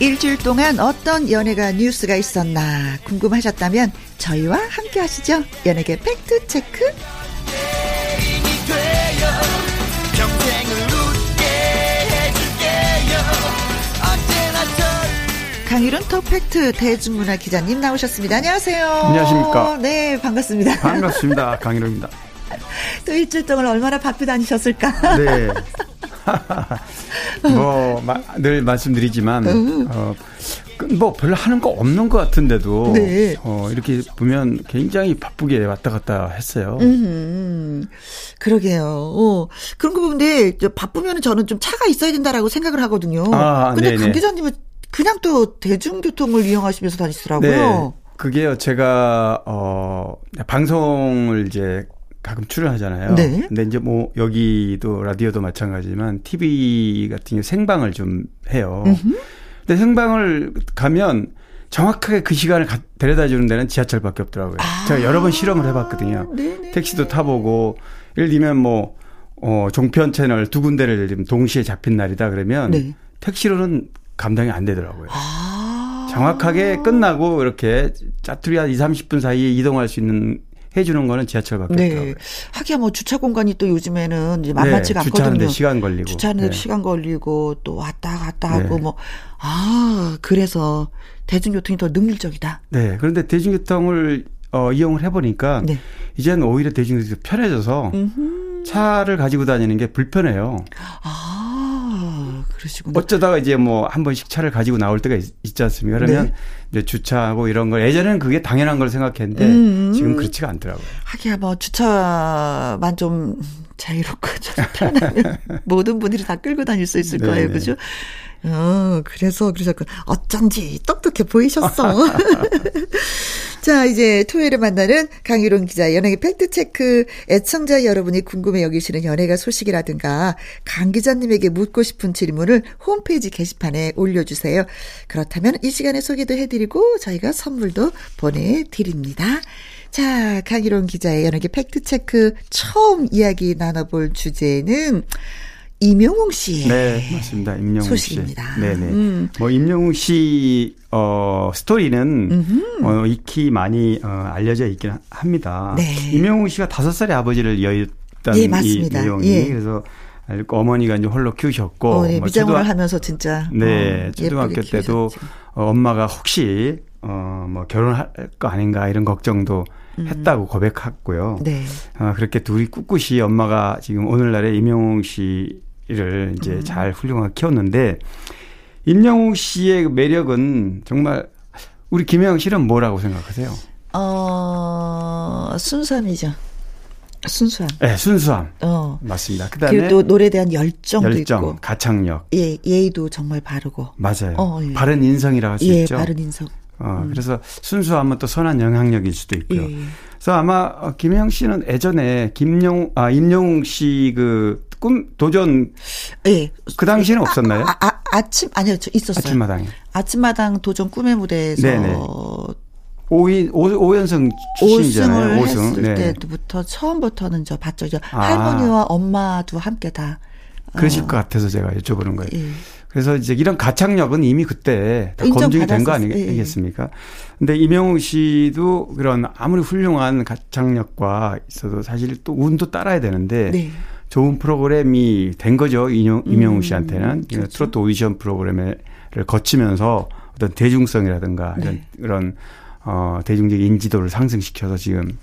일주일 동안 어떤 연예가 뉴스가 있었나 궁금하셨다면 저희와 함께 하시죠. 연예계 팩트 체크. 강일은 터팩트 대중문화 기자님 나오셨습니다. 안녕하세요. 안녕하십니까. 네, 반갑습니다. 반갑습니다. 강희로입니다. 또 일주일 동안 얼마나 바쁘 다니셨을까? 네. 뭐, 마, 늘 말씀드리지만, 어, 그 뭐, 별로 하는 거 없는 것 같은데도, 네. 어, 이렇게 보면 굉장히 바쁘게 왔다 갔다 했어요. 음, 그러게요. 어, 그런 거 보는데 바쁘면 저는 좀 차가 있어야 된다라고 생각을 하거든요. 아, 근데 네네. 강 기자님은 그냥 또 대중교통을 이용하시면서 다니시더라고요. 네. 그게요, 제가, 어, 방송을 이제 가끔 출연하잖아요. 네. 근데 이제 뭐, 여기도 라디오도 마찬가지지만, TV 같은 경우 생방을 좀 해요. 근데 생방을 가면 정확하게 그 시간을 가- 데려다 주는 데는 지하철밖에 없더라고요. 제가 여러 번 실험을 해봤거든요. 아. 네네. 택시도 타보고, 예를 들면 뭐, 어, 종편 채널 두 군데를 들면 동시에 잡힌 날이다 그러면, 네. 택시로는 감당이 안 되더라고요. 아. 정확하게 끝나고 이렇게 짜투리 한 2, 30분 사이에 이동할 수 있는 해주는 거는 지하철밖에 네. 없더라고요. 하기야 뭐 주차 공간이 또 요즘에는 이제 만만치가 네, 주차하는데 않거든요. 시간 걸리고. 주차하는데 네. 시간 걸리고 또 왔다 갔다 하고 네. 뭐 아, 그래서 대중교통이 더 능률적이다. 네. 그런데 대중교통을 어, 이용을 해보니까 네. 이제는 오히려 대중교통이 편해져서 차를 가지고 다니는 게 불편해요. 아, 그러시구나. 어쩌다가 이제 뭐 한 번씩 차를 가지고 나올 때가 있, 지 않습니까? 그러면 네. 이제 주차하고 이런 걸 예전에는 그게 당연한 걸 생각했는데 음. 지금 그렇지가 않더라고요. 하기야 뭐 주차만 좀 자유롭고 좀 편하면 모든 분들이 다 끌고 다닐 수 있을 거예요. 그죠? 어, 그래서 그러셨군. 어쩐지 똑똑해 보이셨어. 자, 이제 토요일에 만나는 강유론 기자 연예계 팩트체크 애청자 여러분이 궁금해 여기시는 연예가 소식이라든가 강 기자님에게 묻고 싶은 질문을 홈페이지 게시판에 올려주세요. 그렇다면 이 시간에 소개도 해드리고 저희가 선물도 보내드립니다. 자, 강희론 기자의 연예계 팩트체크 처음 이야기 나눠볼 주제는 이명웅 씨의 네, 맞습니다. 임영웅 소식입니다. 씨. 네네. 음. 뭐 임영웅 씨 어, 스토리는 어, 익히 많이 어, 알려져 있긴 합니다. 네. 임영웅 씨가 다섯 살의 아버지를 이어했던 예, 이 맞습니다. 내용이 예. 그래서 어머니가 이제 홀로 키우셨고 어, 네, 뭐 초등학- 하면서 진짜 네, 어, 초등학교 때도 키우셨죠. 어, 엄마가 혹시 어, 뭐 결혼할 거 아닌가 이런 걱정도 했다고 고백했고요. 네. 어, 그렇게 둘이 꿋꿋이 엄마가 지금 오늘날의 임영웅 씨를 이제 음. 잘 훌륭하게 키웠는데 임영웅 씨의 매력은 정말 우리 김혜영 씨는 뭐라고 생각하세요? 어, 순수함이죠. 순수함. 네, 순수함. 어. 맞습니다. 그다음에 또 노래에 대한 열정도 열정, 있고. 가창력. 예, 예의도 정말 바르고. 맞아요. 어, 예. 바른 인성이라고 할수 예, 있죠. 바른 인성. 어, 그래서 순수하면 또 선한 영향력일 수도 있고요. 예. 그래서 아마 어, 김혜영 씨는 예전에 김영 아 임영웅 씨그 꿈 도전 예. 그 당시에는 없었나요? 아, 아, 아 침 아니요, 저 있었어요. 아침마당에. 아침마당 도전 꿈의 무대에서 네네. 오이 오, 오연승 출신이잖아요. 5승을 오승. 했을 네. 때부터 처음부터는 저 봤죠. 저 아. 할머니와 엄마도 함께 다. 그러실 어, 것 같아서 제가 여쭤보는 거예요. 예. 그래서 이제 이런 가창력은 이미 그때 다 검증이 된거 인정받았었어요. 예. 아니겠습니까? 근데 이명웅 씨도 그런 아무리 훌륭한 가창력과 있어도 사실 또 운도 따라야 되는데 네. 좋은 프로그램이 된 거죠. 이명, 이명웅 씨한테는. 그렇죠. 트로트 오디션 프로그램을 거치면서 어떤 대중성이라든가 이런, 네. 그런, 어, 대중적 인지도를 상승시켜서 지금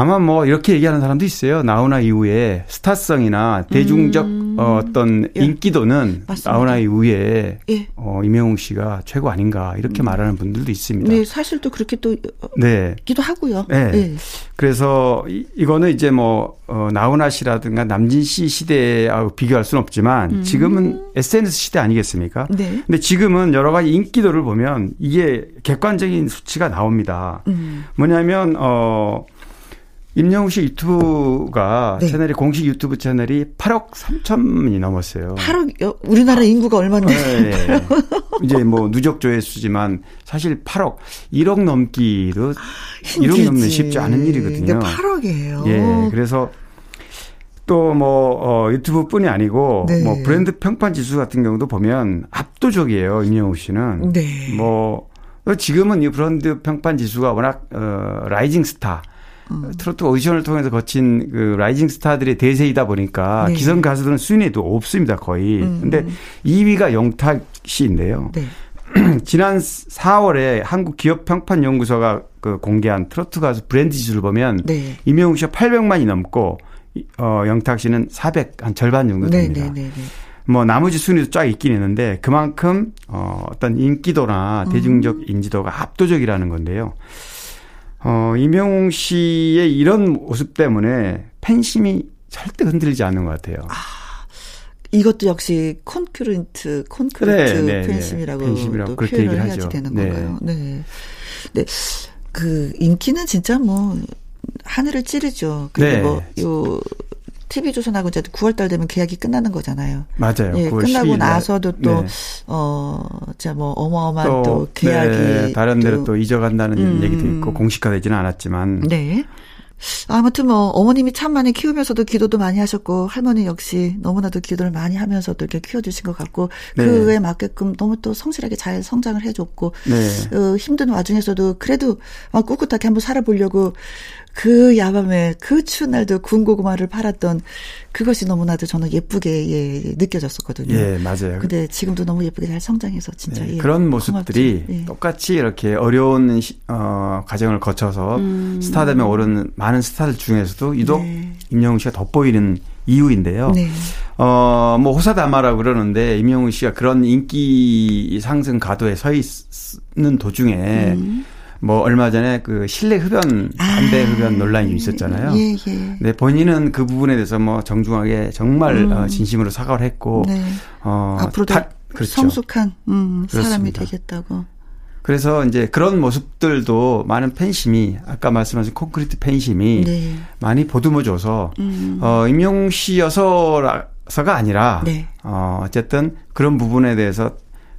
아마 뭐 이렇게 얘기하는 사람도 있어요. 나훈아 이후에 스타성이나 대중적 어, 어떤 예. 인기도는 맞습니다. 나훈아 이후에 예. 어, 이명웅 씨가 최고 아닌가 이렇게 말하는 분들도 있습니다. 네, 사실 또 그렇게 또 어, 네. 기도 하고요. 네. 예. 그래서 이, 이거는 이제 뭐 어, 나훈아 씨라든가 남진 씨 시대하고 비교할 수는 없지만 지금은 SNS 시대 아니겠습니까? 음. 네. 근데 지금은 여러 가지 인기도를 보면 이게 객관적인 수치가 나옵니다. 음. 뭐냐면 어 임영웅 씨 유튜브가 네. 채널이 공식 유튜브 채널이 8억 3천이 넘었어요. 8억 여- 우리나라 인구가 얼마인데? 네. 이제 뭐 누적 조회수지만 사실 8억, 1억 넘기도 1억 넘는 쉽지 않은 일이거든요. 근데 8억이에요. 예, 그래서 또뭐 어, 유튜브뿐이 아니고 네. 뭐 브랜드 평판 지수 같은 경우도 보면 압도적이에요 임영웅 씨는. 네. 뭐 지금은 이 브랜드 평판 지수가 워낙 어, rising star. 음. 트로트 오디션을 통해서 거친 그 rising star들의 대세이다 보니까 네. 기성 가수들은 순위도 없습니다 거의. 음. 근데 2위가 영탁 씨인데요. 네. 지난 4월에 한국 기업 평판 연구소가 그 공개한 트로트 가수 브랜드 지수를 보면 네. 임영웅 씨가 800만이 넘고 이- 어 영탁 씨는 400 한 절반 정도 네, 됩니다. 네, 네, 네. 뭐 나머지 순위도 쫙 있긴 있는데 그만큼 어 어떤 인기도나 음. 대중적 인지도가 압도적이라는 건데요. 어 임영웅 씨의 이런 모습 때문에 팬심이 절대 흔들리지 않는 것 같아요. 이것도 역시 콘크루트, 콘크루트 네, 네, 네. 팬심이라고 팬심이라고 또 그렇게 표현을 해야지 하죠. 되는 네. 건가요? 네. 네. 그 인기는 진짜 뭐 하늘을 찌르죠. 근데 네. 뭐요 TV 조선하고 이제 9월 달 되면 계약이 끝나는 거잖아요. 맞아요. 예, 9월 끝나고 10일 날. 나서도 또, 네. 어, 자, 뭐, 어마어마한 또, 계약이. 네, 다른 데로 또 잊어간다는 음. 얘기도 있고 공식화되지는 않았지만 네. 아무튼 뭐 어머님이 참 많이 키우면서도 기도도 많이 하셨고 할머니 역시 너무나도 기도를 많이 하면서도 이렇게 키워주신 것 같고 네. 그에 맞게끔 너무 또 성실하게 잘 성장을 해줬고 네. 어, 힘든 와중에서도 그래도 막 꿋꿋하게 한번 살아보려고 그 야밤에 그 추운 날도 군고구마를 팔았던 그것이 너무나도 저는 예쁘게 예, 느껴졌었거든요. 예, 맞아요. 근데 지금도 너무 예쁘게 잘 성장해서 진짜 네, 예, 그런 모습들이. 예. 똑같이 이렇게 어려운 시- 어, 과정을 거쳐서 스타덤에 오른 많은 스타들 중에서도 유독 음. 네. 임영웅 씨가 돋보이는 이유인데요. 네. 어, 뭐 호사다마라고 그러는데 임영웅 씨가 그런 인기 상승 가도에 서 있는 도중에 음. 뭐 얼마 전에 그 실내 흡연 담배 아. 흡연 논란이 있었잖아요. 예, 예. 네, 본인은 그 부분에 대해서 뭐 정중하게 정말 어, 진심으로 사과를 했고 음. 네. 어, 앞으로도 다- 그렇죠. 성숙한 음, 사람이. 되겠다고. 그래서 이제 그런 모습들도 많은 팬심이 아까 말씀하신 콘크리트 팬심이 네. 많이 보듬어줘서 음. 어 임용 씨여서가 아니라 네. 어 어쨌든 그런 부분에 대해서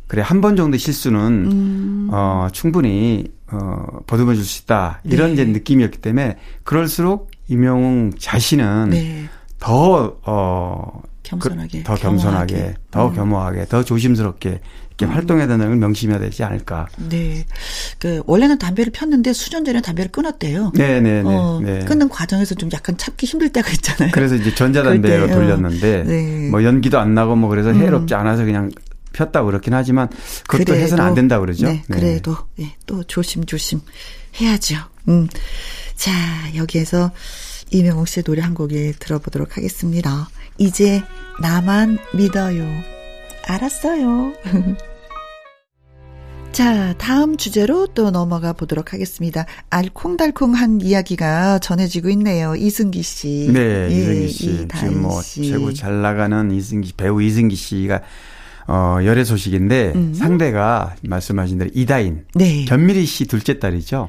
그래 한 번 정도 실수는 음. 어 충분히 어 보듬어 줄 수 있다 이런 네. 이제 느낌이었기 때문에 그럴수록 임영웅 자신은 네. 더어 겸손하게. 더 겸손하게, 겸허하게. 더 음. 겸허하게, 더 조심스럽게 이렇게 활동해야 된다는 걸 명심해야 되지 않을까. 네. 그 원래는 담배를 폈는데 수년 전에 담배를 끊었대요. 네네네. 어, 네. 끊는 과정에서 좀 약간 참기 힘들 때가 있잖아요. 그래서 이제 전자담배로 어. 돌렸는데 네. 뭐 연기도 안 나고 뭐 그래서 해롭지 않아서 그냥 폈다 고 그렇긴 하지만 그것도 그래도, 해서는 안 된다 고 그러죠. 네, 그래도 예, 또 조심조심 해야죠. 음. 자, 여기에서 이명옥 씨의 노래 한 곡에 들어보도록 하겠습니다. 이제 나만 믿어요. 알았어요. 자, 다음 주제로 또 넘어가 보도록 하겠습니다. 알콩달콩한 이야기가 전해지고 있네요. 이승기 씨. 네, 예, 이승기 씨 지금 뭐 씨. 최고 잘 나가는 이승기 배우 이승기 씨가 어 열애 소식인데 음. 상대가 말씀하신 대로 이다인 네. 견미리 씨 둘째 딸이죠.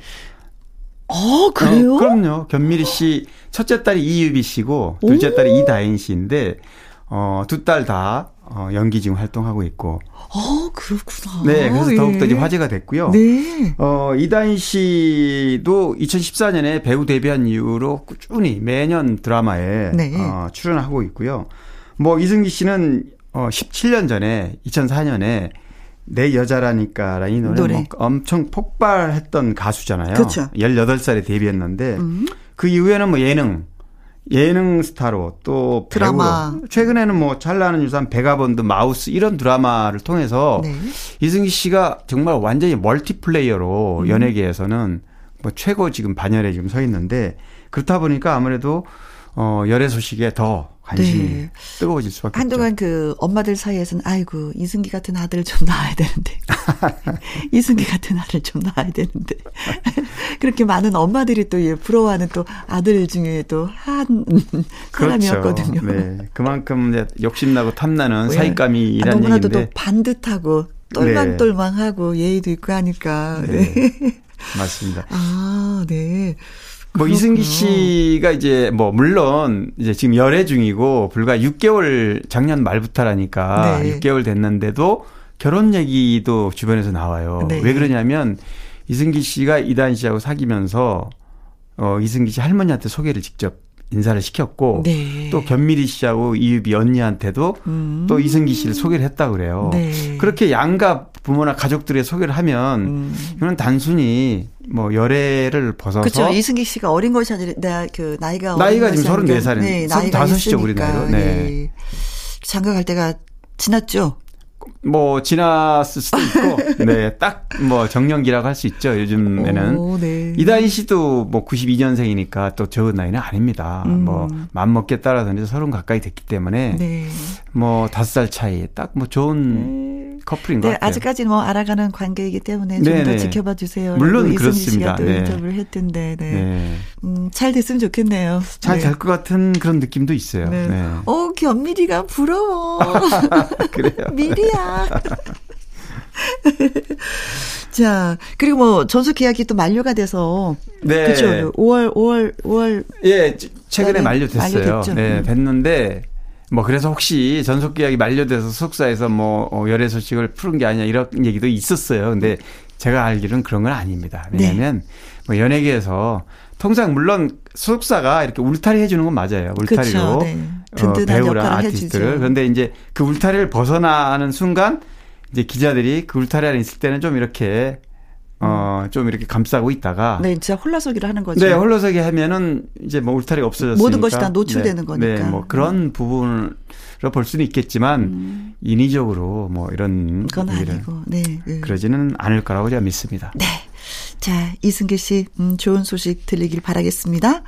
어, 그래요? 어, 그럼요. 견미리 씨 첫째 딸이 이유비 씨고 둘째 딸이 이다인 씨인데 어, 두 딸 다 어, 연기 지금 활동하고 있고. 어, 그렇구나. 네, 그래서 더욱더 예. 화제가 됐고요. 네. 어, 이다인 씨도 2014년에 배우 데뷔한 이후로 꾸준히 매년 드라마에 네. 어, 출연하고 있고요. 뭐 이승기 씨는 어, 17년 전에 2004년에 내 여자라니까라는 이 노래, 노래. 뭐 엄청 폭발했던 가수잖아요. 그렇죠. 18살에 데뷔했는데 음. 그 이후에는 뭐 예능 예능 스타로 또 드라마. 배우로 최근에는 뭐 찬란한 유산 베가본드 마우스 이런 드라마를 통해서 네. 이승기 씨가 정말 완전히 멀티플레이어로 음. 연예계에서는 뭐 최고 지금 반열에 지금 서 있는데 그렇다 보니까 아무래도 어 열애 소식에 더 관심이 네. 뜨거워질 수밖에 한동안 없죠. 그 엄마들 사이에서는 아이고 이승기 같은 아들 좀 낳아야 되는데 이승기 같은 아들 좀 낳아야 되는데 그렇게 많은 엄마들이 또 예, 부러워하는 또 아들 중에 또한 사람이었거든요. 그렇죠. 네. 그만큼 이제 욕심나고 탐나는 예. 사익감이라는 아, 너무나도 또 얘기인데 반듯하고 똘망똘망하고 예의도 있고 하니까 네. 네. 맞습니다. 아 네. 뭐. 이승기 씨가 이제 뭐 물론 이제 지금 열애 중이고 불과 6개월 작년 말부터라니까 네. 6개월 됐는데도 결혼 얘기도 주변에서 나와요. 네. 왜 그러냐면 이승기 씨가 이단 씨하고 사귀면서 어 이승기 씨 할머니한테 소개를 직접 인사를 시켰고 네. 또 견미리 씨하고 이유비 언니한테도 음. 또 이승기 씨를 소개를 했다 그래요. 네. 그렇게 양가 부모나 가족들의 소개를 하면 음. 이건 단순히 뭐 열애를 벗어서 그렇죠. 이승기 씨가 어린 것이 아니라 나, 그 나이가 나이가 지금 것이 아니라 34살 이네. 네, 나이가 35이죠, 우리. 나이로. 네. 예. 장가 갈 때가 지났죠. 뭐 지났을 수도 있고 네 딱 뭐 정년기라고 할 수 있죠 요즘에는 오, 네. 이다희 씨도 뭐 92년생이니까 또 적은 나이는 아닙니다 음. 뭐 맘먹기에 따라서 이제 서른 가까이 됐기 때문에 네. 뭐 다섯 살 차이 딱 뭐 좋은 커플인 것 네, 같아요 아직까지는 뭐 알아가는 관계이기 때문에 좀 더. 지켜봐 주세요. 물론 그렇습니다. 또 네. 인터뷰를 했던데, 네. 네. 음, 잘 됐으면 좋겠네요. 잘 네. 될것 같은 그런 느낌도 있어요 네. 네. 어, 견미리가 부러워. 그래요 미리야. 자, 그리고 뭐 전속 계약이 또 만료가 돼서 네. 그렇죠. 5월 5월 5월 예, 지- 최근에 네, 만료됐어요. 만료됐죠. 네, 음. 됐는데 뭐 그래서 혹시 전속 계약이 만료돼서 소속사에서 뭐 어, 열애 소식을 푸른 게 아니냐 이런 얘기도 있었어요. 근데 제가 알기로는 그런 건 아닙니다. 네. 왜냐하면 뭐 연예계에서 통상 물론 소속사가 이렇게 울타리 해주는 건 맞아요. 울타리로 그렇죠. 네. 어, 든든한 배우랑 아티스트를 해주죠. 그런데 이제 그 울타리를 벗어나는 순간 이제 기자들이 그 울타리 안에 있을 때는 좀 이렇게 어, 좀 이렇게 감싸고 있다가 네, 진짜 홀라서기를 하는 거죠. 네, 홀로서기 하면은 이제 뭐 울타리가 없어졌으니까 모든 것이 다 노출되는 네, 거니까. 네, 뭐 그런 부분으로 볼 수는 있겠지만 인위적으로 뭐 이런 음. 그건 아니고. 네. 네. 그러지는 않을 거라고 제가 믿습니다. 네. 자, 이승길 씨, 음, 좋은 소식 들리길 바라겠습니다.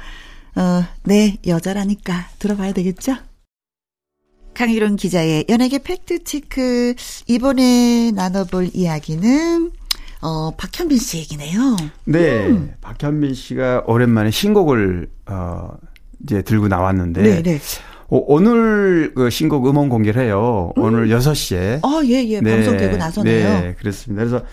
어, 네, 여자라니까 들어봐야 되겠죠? 강희론 기자의 연예계 팩트체크. 이번에 나눠볼 이야기는, 어, 박현빈 씨 얘기네요. 네, 음. 박현민 씨가 오랜만에 신곡을 어 이제 들고 나왔는데 네, 네. 어, 오늘 그 신곡 음원 공개를 해요. 오늘 6시에. 어, 예, 예. 방송되고 나서네요. 네, 그렇습니다. 그래서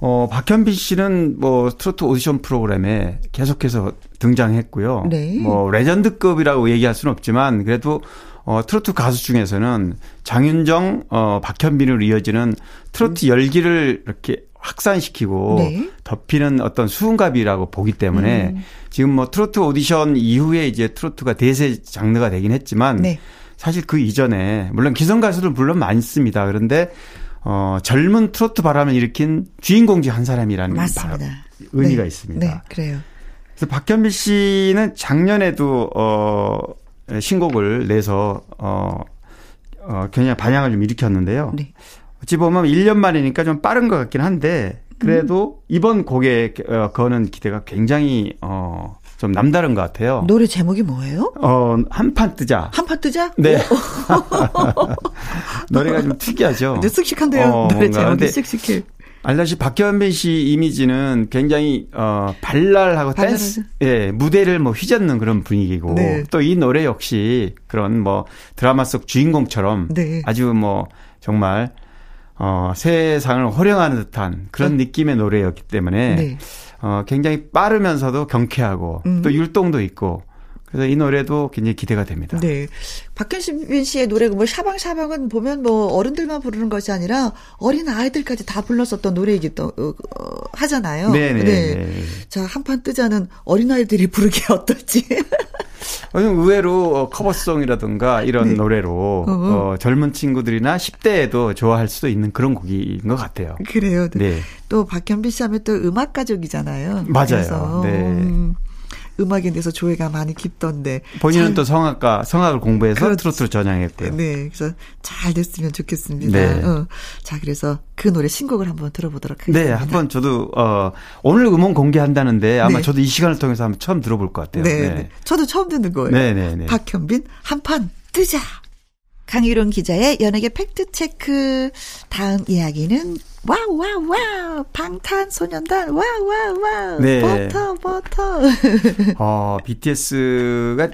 어 박현빈 씨는 뭐 트로트 오디션 프로그램에 계속해서 등장했고요. 네. 뭐 레전드급이라고 얘기할 수는 없지만 그래도 어 트로트 가수 중에서는 장윤정, 어 박현빈으로 이어지는 트로트 열기를 이렇게 확산시키고 음. 네. 덥히는 어떤 수훈갑이라고 보기 때문에 음. 지금 뭐 트로트 오디션 이후에 이제 트로트가 대세 장르가 되긴 했지만 네. 사실 그 이전에 물론 기성 가수들 물론 많습니다. 그런데 어 젊은 트로트 바람을 일으킨 주인공 중 한 사람이라는 맞습니다. 바- 의미가 네. 있습니다. 네, 그래요. 그래서 박현빈 씨는 작년에도 어 신곡을 내서 어, 어 굉장히 반향을 좀 일으켰는데요. 네. 어찌 보면 1년 만이니까 좀 빠른 것 같긴 한데 그래도 이번 곡에 어, 거는 기대가 굉장히 어 좀 남다른 것 같아요. 노래 제목이 뭐예요? 어 한판 뜨자. 한파 뜨자? 네. 노래가 좀 특이하죠. 근데 씩씩한데요. 어, 노래. 제목이 씩씩해. 알다시피 박현빈 씨 이미지는 굉장히 어 발랄하고 댄스 예 무대를 뭐 휘젓는 그런 분위기고 네. 또이 노래 역시 그런 뭐 드라마 속 주인공처럼 네. 아주 뭐 정말 어 세상을 호령하는 듯한 그런 느낌의 노래였기 때문에 네. 어 굉장히 빠르면서도 경쾌하고 음. 또 율동도 있고 그래서 이 노래도 굉장히 기대가 됩니다. 네. 박현빈 씨의 노래, 뭐, 샤방샤방은 보면 뭐, 어른들만 부르는 것이 아니라, 어린 아이들까지 다 불렀었던 노래이기도, 어, 어, 하잖아요. 네네. 네. 자, 한판 뜨자는 어린 아이들이 부르기 어떨지. 어, 의외로 어, 커버송이라든가 이런 네. 노래로 어, 어. 어, 젊은 친구들이나 10대에도 좋아할 수도 있는 그런 곡인 것 같아요. 그래요. 네. 또 박현빈 씨 하면 또 음악 가족이잖아요. 맞아요. 네. 음, 음악에 대해서 조예가 많이 깊던데. 본인은 잘- 또 성악과 성악을 공부해서 그렇지. 트로트로 전향했고요. 네, 그래서 잘 됐으면 좋겠습니다. 네. 어. 자, 그래서 그 노래 신곡을 한번 들어보도록 하겠습니다. 네, 한번 저도 어 오늘 음원 공개한다는데 아마 네. 저도 이 시간을 통해서 한번 처음 들어볼 것 같아요. 네, 네. 저도 처음 듣는 거예요. 네, 네, 네. 박현빈 한판 뜨자. 강일홍 기자의 연예계 팩트 체크. 다음 이야기는 wow wow wow 방탄소년단 wow wow wow 네. 버터 버터. 어, BTS가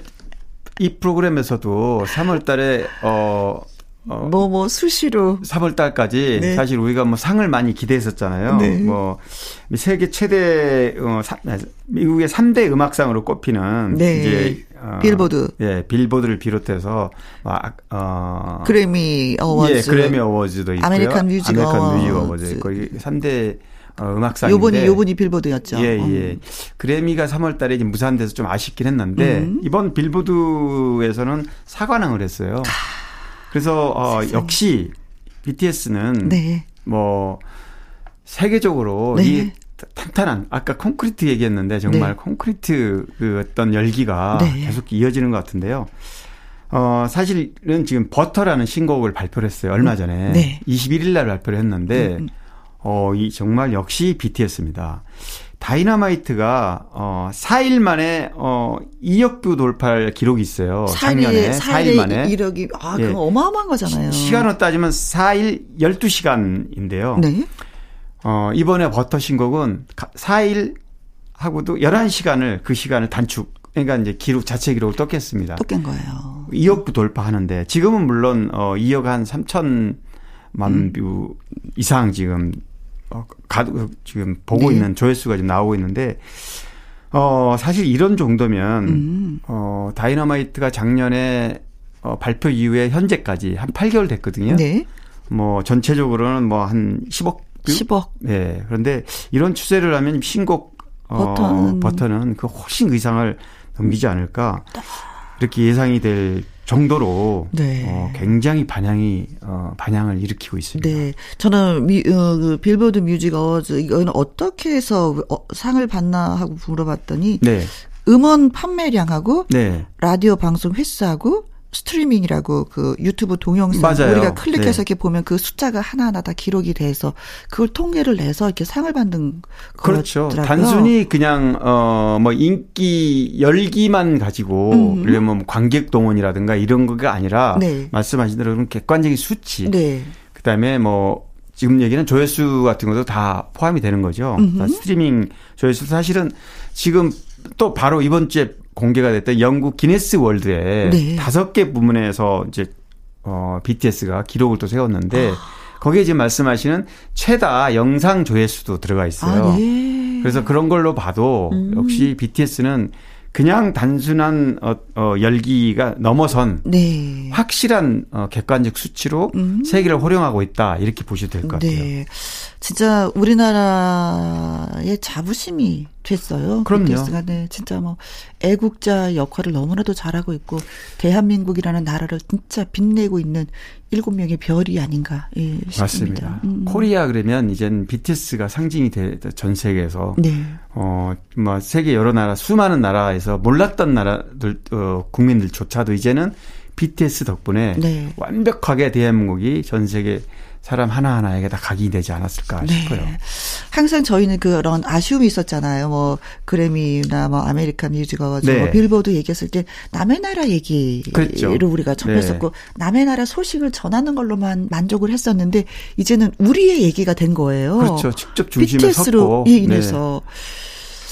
이 프로그램에서도 3월 달에 어 어, 뭐뭐 수시로 3월 달까지 네. 사실 우리가 뭐 상을 많이 기대했었잖아요. 네. 뭐 세계 최대 어 사- 미국의 3대 음악상으로 꼽히는 네. 이제 어, 빌보드. 예, 빌보드를 비롯해서 막 어, 그래미 어워즈. 예, 그래미 어워즈도 있고요. 아메리칸 뮤직 아메리칸 어워즈. 어워즈 이게 3대 어, 음악상인데 요번이 요번이 빌보드였죠. 예, 어. 예. 그래미가 3월 달에 이제 무산돼서 좀 아쉽긴 했는데 음. 이번 빌보드에서는 사관왕을 했어요. 그래서 어 세상에. 역시 BTS는 네. 뭐 세계적으로 네. 이 탄탄한 아까 콘크리트 얘기했는데 정말 네. 콘크리트 그 어떤 열기가 네. 계속 이어지는 것 같은데요. 어 사실은 지금 버터라는 신곡을 발표를 했어요. 얼마 전에 네. 21일 날 발표를 했는데 음, 어이 정말 역시 BTS입니다. 다이너마이트가 어 4일 만에 어 2억 뷰 돌파할 기록이 있어요. 작년에 4일 만에 1억이 아, 예. 그건 어마어마한 거잖아요. 시 간으로 따지면 4일 12시간인데요. 네. 어, 이번에 버터 신곡은 4일 하고도 11시간을 그 시간을 단축, 그러니까 이제 기록, 자체 기록을 또 깼습니다. 또 깬 거예요. 2억 뷰 돌파하는데 지금은 물론 어 2억 한 3천만 음. view 이상 지금 어, 가, 지금 보고 네. 있는 조회수가 지금 나오고 있는데 어 사실 이런 정도면 음. 어 다이너마이트가 작년에 어, 발표 이후에 현재까지 한 8개월 됐거든요. 네. 뭐 전체적으로는 뭐 한 10억 view? 10억. 네. 그런데 이런 추세를 하면 신곡 어, 버터는- 버터는 그 훨씬 그 이상을 넘기지 않을까 이렇게 예상이 될 정도로 네. 어, 굉장히 반향이 어, 반향을 일으키고 있습니다. 네. 저는 미, 어, 그 Billboard Music Awards 이거는 어떻게 해서 어, 상을 받나 하고 물어봤더니 네, 음원 판매량하고 네, 라디오 방송 횟수하고 스트리밍이라고 그 유튜브 동영상 맞아요. 우리가 클릭해서 네. 이렇게 보면 그 숫자가 하나하나 다 기록이 돼서 그걸 통계를 내서 이렇게 상을 받는 그렇죠. 거더라고요. 단순히 그냥 어뭐 인기 열기만 가지고 음. 들면 뭐 관객 동원이라든가 이런 거가 아니라 네. 말씀하신 대로 그런 객관적인 수치, 네. 그다음에 뭐 지금 얘기는 조회수 같은 것도 다 포함이 되는 거죠. 그러니까 스트리밍 조회수 사실은 지금 또 바로 이번 주에 공개가 됐던 영국 기네스 월드에 네. 다섯 개 부문에서 이제 어 BTS가 기록을 또 세웠는데 아. 거기에 지금 말씀하시는 최다 영상 조회수도 들어가 있어요. 아, 네. 그래서 그런 걸로 봐도 음. 역시 BTS는 그냥 단순한 어, 어, 열기가 넘어선 네. 확실한 어, 객관적 수치로 음. 세계를 호령하고 있다 이렇게 보셔도 될 것 같아요. 네. 진짜 우리나라의 자부심이 됐어요. 그럼요. BTS가 네, 진짜 뭐 애국자 역할을 너무나도 잘하고 있고 대한민국이라는 나라를 진짜 빛내고 있는 일곱 명의 별이 아닌가 예, 싶습니다. 맞습니다. 음. 코리아 그러면 이젠 BTS가 상징이 돼 전 세계에서 네. 어뭐 세계 여러 나라 수많은 나라에서 몰랐던 나라들 어, 국민들조차도 이제는 BTS 덕분에 네. 완벽하게 대한민국이 전 세계 사람 하나하나에게 다 각인되지 않았을까 네. 싶어요. 항상 저희는 그런 아쉬움이 있었잖아요. 뭐 Grammy나 뭐 American Music Awards, 네. 뭐 빌보드 얘기했을 때 남의 나라 얘기를 그랬죠. 우리가 접했었고 남의 나라 소식을 전하는 걸로만 만족을 했었는데 이제는 우리의 얘기가 된 거예요. 그렇죠. 직접 중심에 BTS로 섰고. 예, 인해서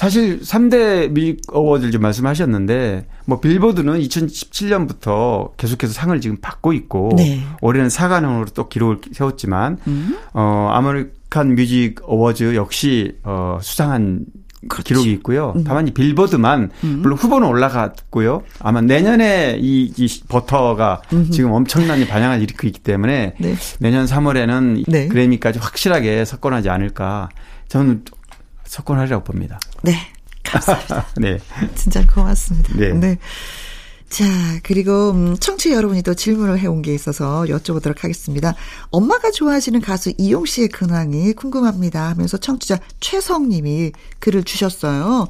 사실 3대 music award를 좀 말씀하셨는데 뭐 Billboard는 2017년부터 계속해서 상을 지금 받고 있고 네. 올해는 사관왕으로 또 기록을 세웠지만 음. 어 American Music Awards 역시 어 수상한 그렇죠. 기록이 있고요. 음. 다만 이 빌보드만 물론 후보는 올라갔고요. 아마 내년에 이, 이 버터가 지금 엄청난 반향을 일으키고 있기 때문에 네. 내년 3월에는 네. 그래미까지 확실하게 석권하지 않을까. 저는 석권하리라고 봅니다. 네. 감사합니다. 네. 진짜 고맙습니다. 네. 자, 그리고 음, 청취 여러분이 또 질문을 해온 게 있어서 여쭤보도록 하겠습니다. 엄마가 좋아하시는 가수 이용 씨의 근황이 궁금합니다 하면서 청취자 최성 님이 글을 주셨어요.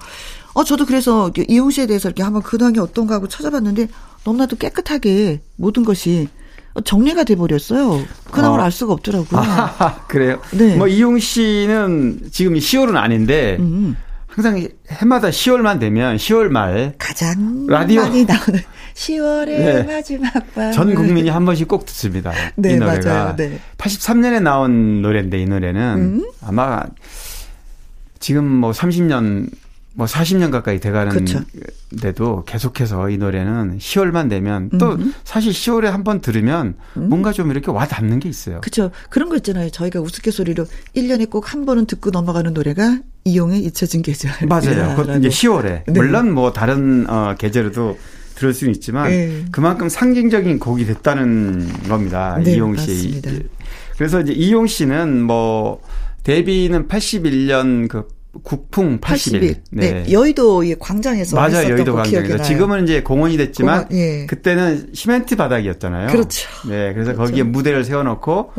어, 저도 그래서 이용 씨에 대해서 이렇게 한번 근황이 어떤가 하고 찾아봤는데 너무나도 깨끗하게 모든 것이 정리가 돼버렸어요. 근황을 어. 알 수가 없더라고요. 아, 그래요? 네. 뭐 이용 씨는 지금 10월은 아닌데 음, 항상 해마다 10월만 되면 10월 말 가장 라디오. 많이 나오는 10월의 네. 마지막 밤. 전 국민이 한 번씩 꼭 듣습니다. 네, 이 노래가 맞아요. 네. 83년에 나온 노래인데 이 노래는 음. 아마 지금 뭐 30년 뭐 40년 가까이. 돼가는데도 계속해서 이 노래는 10월만 되면 또 음. 사실 10월에 한 번 들으면 뭔가 좀 이렇게 와 닿는 게 있어요. 그렇죠. 그런 거 있잖아요. 저희가 우스갯소리로 1년에 꼭 한 번은 듣고 넘어가는 노래가 이용의 잊혀진 계절. 맞아요. 그것도 이제 10월에. 네. 물론 뭐 다른 어 계절에도 들을 수는 있지만 네. 그만큼 상징적인 곡이 됐다는 겁니다. 네, 이용 씨. 맞습니다. 그래서 이제 이용 씨는 뭐 데뷔는 81년 그 국풍 81. 80일. 네. 여의도 이 광장에서 맞아요. 여의도 광장에서. 지금은 이제 공원이 됐지만 공원, 예. 그때는 시멘트 바닥이었잖아요. 그렇죠. 네. 그래서 거기에 무대를 세워 놓고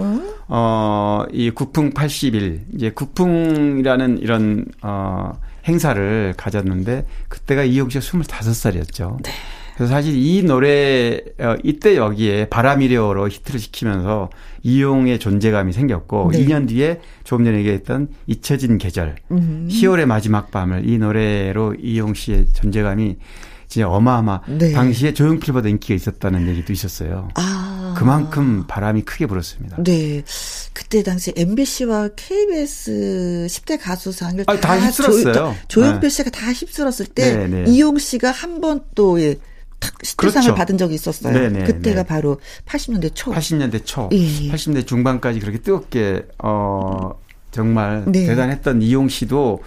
어, 이 국풍 80일, 이제 국풍이라는 이런, 어, 행사를 가졌는데, 그때가 이용 씨가 25살이었죠. 네. 그래서 사실 이 노래, 어, 이때 여기에 바람이려로 히트를 시키면서 이용의 존재감이 생겼고, 네. 2년 뒤에 조금 전에 얘기했던 잊혀진 계절, 음. 10월의 마지막 밤을 이 노래로 이용 씨의 존재감이 진짜 어마어마, 네. 당시에 조용필보다 인기가 있었다는 얘기도 있었어요. 아. 그만큼 바람이 크게 불었습니다. 네. 그때 당시 MBC와 KBS 10대 가수상을 아, 다 휩쓸었어요. 조, 조용필 네. 씨가 다 휩쓸었을 때 네, 네. 이용 씨가 한 번 또 예, 탁 시대상을 그렇죠. 받은 적이 있었어요. 네, 네, 그때가 네. 바로 80년대 초. 80년대 초, 예, 예. 80년대 중반까지 그렇게 뜨겁게 어 정말 네. 대단했던 이용 씨도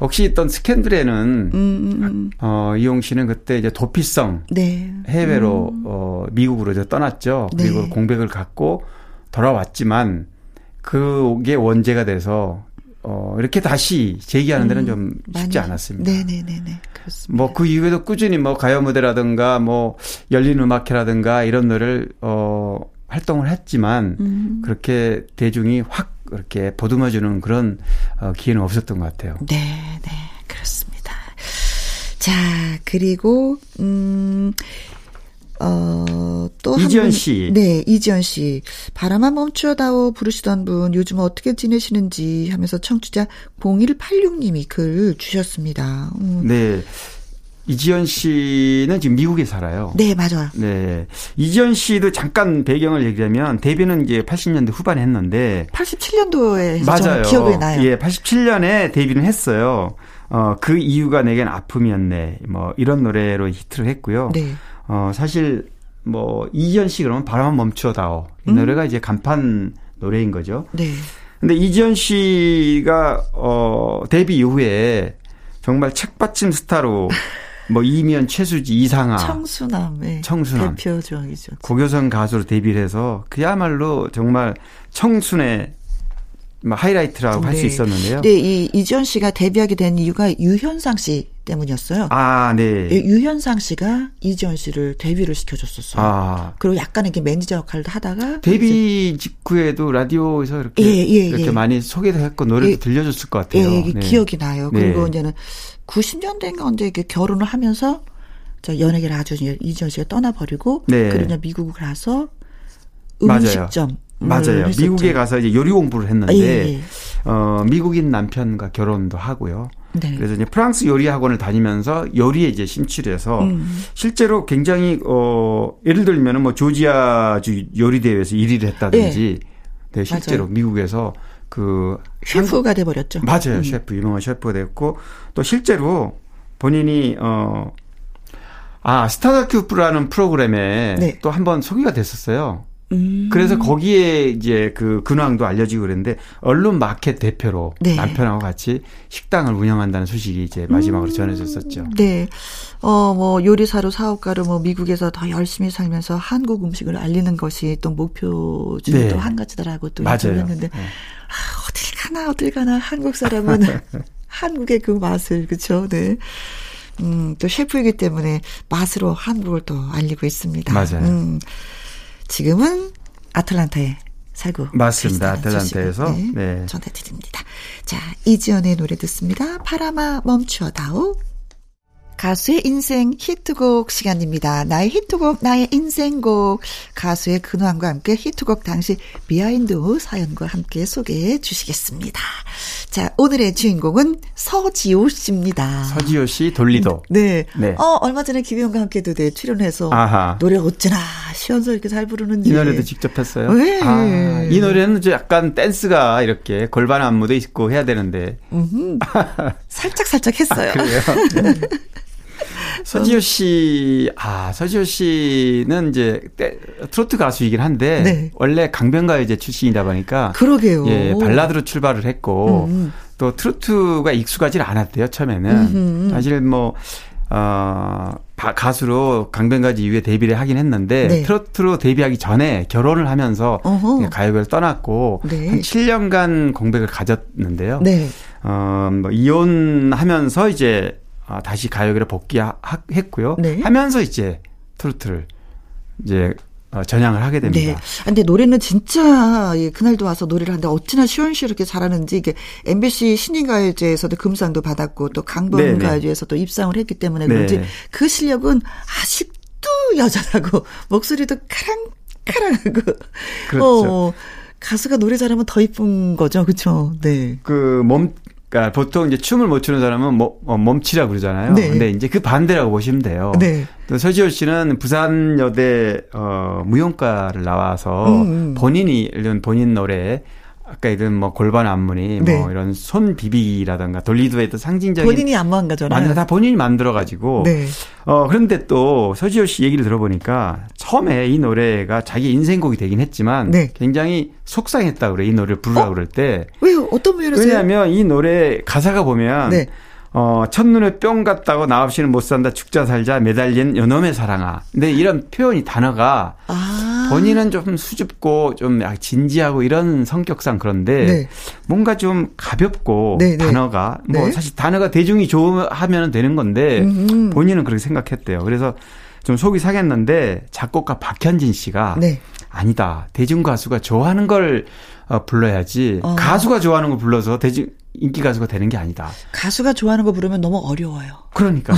역시 있던 스캔들에는 음, 음, 음. 어 이용 씨는 그때 이제 도피성 네. 해외로 어 미국으로 이제 떠났죠. 그리고 네. 공백을 갖고 돌아왔지만 그게 원죄가 돼서 어, 이렇게 다시 재기하는 데는 좀 쉽지 많이- 않았습니다. 네네네네. 그렇습니다. 뭐 그 이후에도 꾸준히 뭐 가요 무대라든가 뭐 열린 음악회라든가 이런 노래를 어 활동을 했지만 음. 그렇게 대중이 확 이렇게 보듬어주는 그런 어, 기회는 없었던 것 같아요. 네, 네, 그렇습니다. 자, 그리고, 음, 어, 또. 한 이지연 분- 씨. 네, 이지연 씨. 바람아 멈추어다오 부르시던 분, 요즘 어떻게 지내시는지 하면서 청취자 0186님이 글 주셨습니다. 음. 네. 이지연 씨는 지금 미국에 살아요. 네, 맞아요. 네. 이지연 씨도 잠깐 배경을 얘기하면 데뷔는 이제 80년대 후반에 했는데 87년도에 맞아요. 기억이 나요. 예, 87년에 데뷔를 했어요. 어, 그 이유가 내겐 아픔이었네. 뭐 이런 노래로 히트를 했고요. 네. 어, 사실 뭐 이지연 씨 그러면 바람만 멈추어다오. 이 음. 노래가 이제 간판 노래인 거죠. 네. 근데 이지연 씨가 어 데뷔 이후에 정말 책받침 스타로 뭐 이미연, 최수지, 이상아, 청순함의 아. 청순함. 대표적이죠. 고교생 가수로 데뷔를 해서 그야말로 정말 청순의 뭐 하이라이트라고 할수 네. 있었는데요. 네, 이 이지연 씨가 데뷔하게 된 이유가 유현상 씨 때문이었어요. 아, 네. 예, 유현상 씨가 이지연 씨를 데뷔를 시켜줬었어요. 아, 그리고 약간 이렇게 매니저 역할도 하다가 데뷔 직후에도 라디오에서 이렇게 예, 예, 이렇게 예. 많이 소개도 했고 노래도 예. 들려줬을 것 예, 같아요. 네. 기억이 나요. 네. 그리고 이제는 90년대인가 언제 이렇게 결혼을 하면서 저 연예계를 아주 이지연 씨가 떠나버리고 네. 그리고 미국을 가서. 음식점 맞아요. 미국에 가서 이제 요리 공부를 했는데 아, 예, 예. 어, 미국인 남편과 결혼도 하고요. 네. 그래서 이제 프랑스 요리 학원을 다니면서 요리에 이제 심취해서 음. 실제로 굉장히 어 예를 들면은 뭐 조지아주 요리 대회에서 1위를 했다든지 네, 실제로 맞아요. 미국에서 그 셰프가 돼버렸죠. 맞아요. 음. 셰프, 유명한 셰프가 됐고, 또 실제로 본인이, 어, 아, 스타다큐프라는 프로그램에 네. 또한번 소개가 됐었어요. 음. 그래서 거기에 이제 그 근황도 알려지고 그랬는데, 언론 마켓 대표로 네. 남편하고 같이 식당을 운영한다는 소식이 이제 마지막으로 음. 전해졌었죠. 네. 어, 뭐, 요리사로 사업가로 뭐, 미국에서 더 열심히 살면서 한국 음식을 알리는 것이 또 목표 중에 네. 또한 가지다라고 또. 인터뷰했는데, 네. 아, 어딜 가나, 어딜 가나, 한국 사람은 한국의 그 맛을, 그쵸, 네. 음, 또 셰프이기 때문에 맛으로 한국을 또 알리고 있습니다. 맞아요. 음, 지금은 아틀란타에 살고 맞습니다. 아틀란타에서. 네, 네. 전해드립니다. 자, 이지연의 노래 듣습니다. 파라마 멈추어다오. 가수의 인생 히트곡 시간입니다. 나의 히트곡, 나의 인생곡. 가수의 근황과 함께 히트곡 당시 behind 사연과 함께 소개해 주시겠습니다. 자, 오늘의 주인공은 서지오 씨입니다. 서지오 씨 돌리도. 네. 네. 어, 얼마 전에 김혜영과 함께도 네, 출연해서 아하. 노래 어찌나 시원시원 이렇게 잘 부르는지. 이 노래도 직접 했어요. 네. 아, 이 노래는 약간 댄스가 이렇게 골반 안무도 있고 해야 되는데 음흠. 살짝 살짝 했어요. 그래요. 서지오 씨, 아, 서지오 씨는 이제 떼- 트로트 가수이긴 한데 네. 원래 강변가요제 출신이다 보니까 그러게요. 예, 발라드로 출발을 했고 음. 또 트로트가 익숙하지 않았대요, 처음에는. 음흠. 사실 뭐 어, 바- 가수로 강변가지 이후에 데뷔를 하긴 했는데 네. 트로트로 데뷔하기 전에 결혼을 하면서. 가요계를 떠났고 네. 한 7년간 공백을 가졌는데요. 네. 어, 뭐 이혼하면서 이제 아, 다시 가요계를 복귀했고요. 네. 하면서 이제 트로트를 이제 어, 전향을 하게 네. 됩니다. 아, 근데 노래는 진짜 예, 그날도 와서 노래를 하는데 어찌나 시원시원하게 잘하는지 이게 MBC 신인가요제에서도 금상도 받았고 또 네, 강변가요제에서도 입상을 했기 때문에 네. 그런지 그 실력은 아직도 여전하고 목소리도 카랑카랑하고 그렇죠. 어, 가수가 노래 잘하면 더 이쁜 거죠, 그렇죠? 네. 그 몸, 그러니까 보통 이제 춤을 못 추는 사람은 뭐, 어, 몸치라 그러잖아요. 네. 근데 이제 그 반대라고 보시면 돼요. 네. 또 서지효 씨는 부산여대 어, 무용과를 나와서 음, 음. 본인이 이런 본인 노래 아까 이런 뭐 골반 안무니 네. 뭐 이런 손 비비기라든가 돌리도의 또 상징적인 본인이 안무한 거잖아요. 만다 본인이 만들어 가지고 네. 어 그런데 또 서지효 씨 얘기를 들어보니까 처음에 이 노래가 자기 인생곡이 되긴 했지만 네. 굉장히 속상했다 그래 이 노래를 부르라 어? 그럴 때 왜요? 어떤 면에서? 왜냐하면 이 노래 가사가 보면 네. 어, 첫눈에 뿅 갔다고 나 없이는 못 산다 죽자 살자 매달린 요놈의 사랑아. 근데 이런 표현이 단어가 아. 본인은 좀 수줍고 좀 약간 진지하고 이런 성격상 그런데 네. 뭔가 좀 가볍고 네, 네. 단어가 뭐 네. 사실 단어가 대중이 좋아하면 되는 건데 음. 본인은 그렇게 생각했대요. 그래서 좀 속이 상했는데 작곡가 박현진 씨가 네. 아니다. 대중 가수가 좋아하는 걸 어, 불러야지 어. 가수가 좋아하는 걸 불러서 대중 인기 가수가 되는 게 아니다. 가수가 좋아하는 거 부르면 너무 어려워요. 그러니까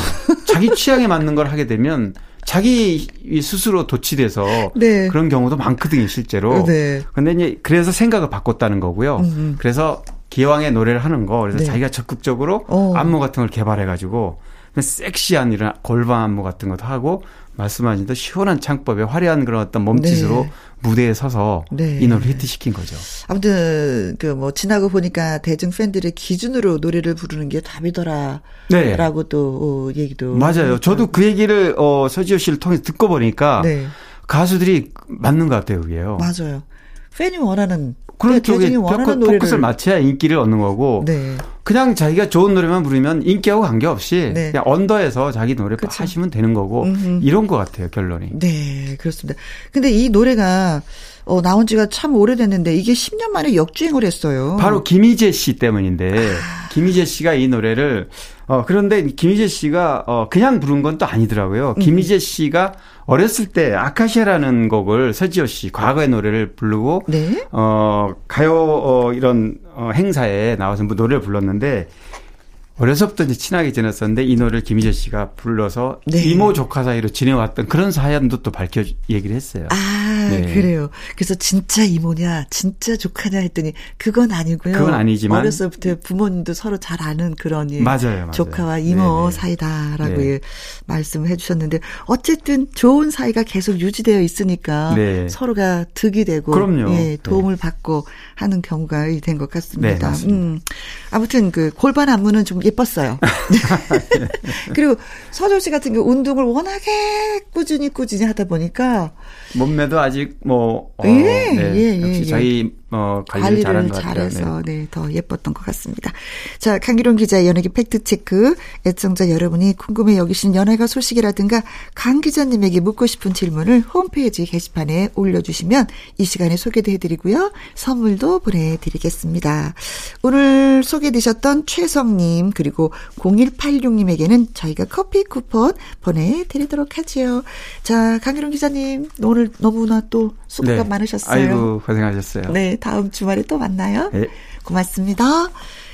자기 취향에 맞는 걸 하게 되면 자기 스스로 도취돼서 네. 그런 경우도 많거든요, 실제로. 네. 근데 이제 그래서 생각을 바꿨다는 거고요. 음. 그래서 기왕에 노래를 하는 거 그래서 네. 자기가 적극적으로 어. 안무 같은 걸 개발해 가지고 섹시한 이런 골반 안무 같은 것도 하고 말씀하신 대로 시원한 창법에 화려한 그런 어떤 몸짓으로 네. 무대에 서서 네. 이 노래를 히트시킨 거죠. 아무튼 그 뭐 지나고 보니까 대중 팬들의 기준으로 노래를 부르는 게 답이더라라고 네. 또 어, 얘기도 맞아요. 저도 그 얘기를 어 서지호 씨를 통해서 듣고 보니까 네 가수들이 맞는 것 같아요, 그게요. 맞아요. 팬이 원하는 그런 네, 쪽에 포커- 포커스를 맞춰야 인기를 얻는 거고 네. 그냥 자기가 좋은 노래만 부르면 인기하고 관계없이 네. 그냥 언더에서 자기 노래 그쵸. 하시면 되는 거고 음흠. 이런 것 같아요 결론이. 네, 그렇습니다. 근데 이 노래가 어 나온 지가 참 오래됐는데 이게 10년 만에 역주행을 했어요. 바로 김희재 씨 때문인데 아. 김희재 씨가 이 노래를 어 그런데 김희재 씨가 어 그냥 부른 건또 음. 아니더라고요. 김희재 씨가 어렸을 때 아카시아라는 곡을 서지호 씨 과거의 노래를 부르고 네. 어 가요 어 이런 어 행사에 나와서 뭐 노래를 불렀는데 어려서부터 이제 친하게 지냈었는데 이 노래를 김희재 씨가 불러서 네. 이모 조카 사이로 지내왔던 그런 사연도 또 밝혀 얘기를 했어요. 아, 네. 그래요. 그래서 진짜 이모냐, 진짜 조카냐 했더니 그건 아니고요. 그건 아니지만 때 부모님도 서로 잘 아는 그런 예, 맞아요, 맞아요. 조카와 이모 네, 네. 사이다라고 네. 예, 말씀을 해주셨는데 어쨌든 좋은 사이가 계속 유지되어 있으니까 네. 서로가 득이 되고 그럼요. 예, 도움을 받고 하는 경우가 된 것 같습니다. 네. 음, 아무튼 그 골반 안무는 좀 예뻤어요. 그리고 서조 씨 같은 경우 운동을 워낙에 꾸준히 꾸준히 하다 보니까 몸매도 아직 뭐 어, 예, 네, 예, 예, 역시 예. 자기 어 관리를, 같아요. 잘해서 네, 더 예뻤던 것 같습니다. 자, 강기론 기자의 연예계 팩트 체크. 애청자 여러분이 궁금해 여기신 연예가 소식이라든가 강 기자님에게 묻고 싶은 질문을 홈페이지 게시판에 올려주시면 이 시간에 소개도 해드리고요. 선물도 보내드리겠습니다. 오늘 소개되셨던 최성님 그리고 0186님에게는 저희가 커피 쿠폰 보내드리도록 하지요. 자, 강기론 기자님 오늘 너무나 또 수고가 네. 많으셨어요. 아이고 고생하셨어요. 네, 다음 주말에 또 만나요. 네. 고맙습니다.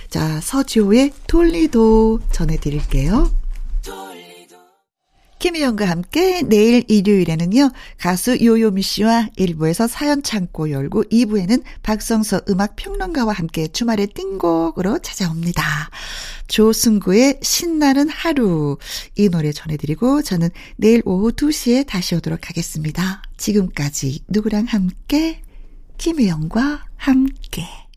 자, 서지호의 돌리도 전해드릴게요. 김희영과 함께 내일 일요일에는요, 가수 요요미 씨와 1부에서 사연 창고 열고 2부에는 박성서 음악 평론가와 함께 주말의 띵곡으로 찾아옵니다. 조승구의 신나는 하루. 이 노래 전해드리고 저는 내일 오후 2시에 다시 오도록 하겠습니다. 지금까지 누구랑 함께? 김혜영과 함께.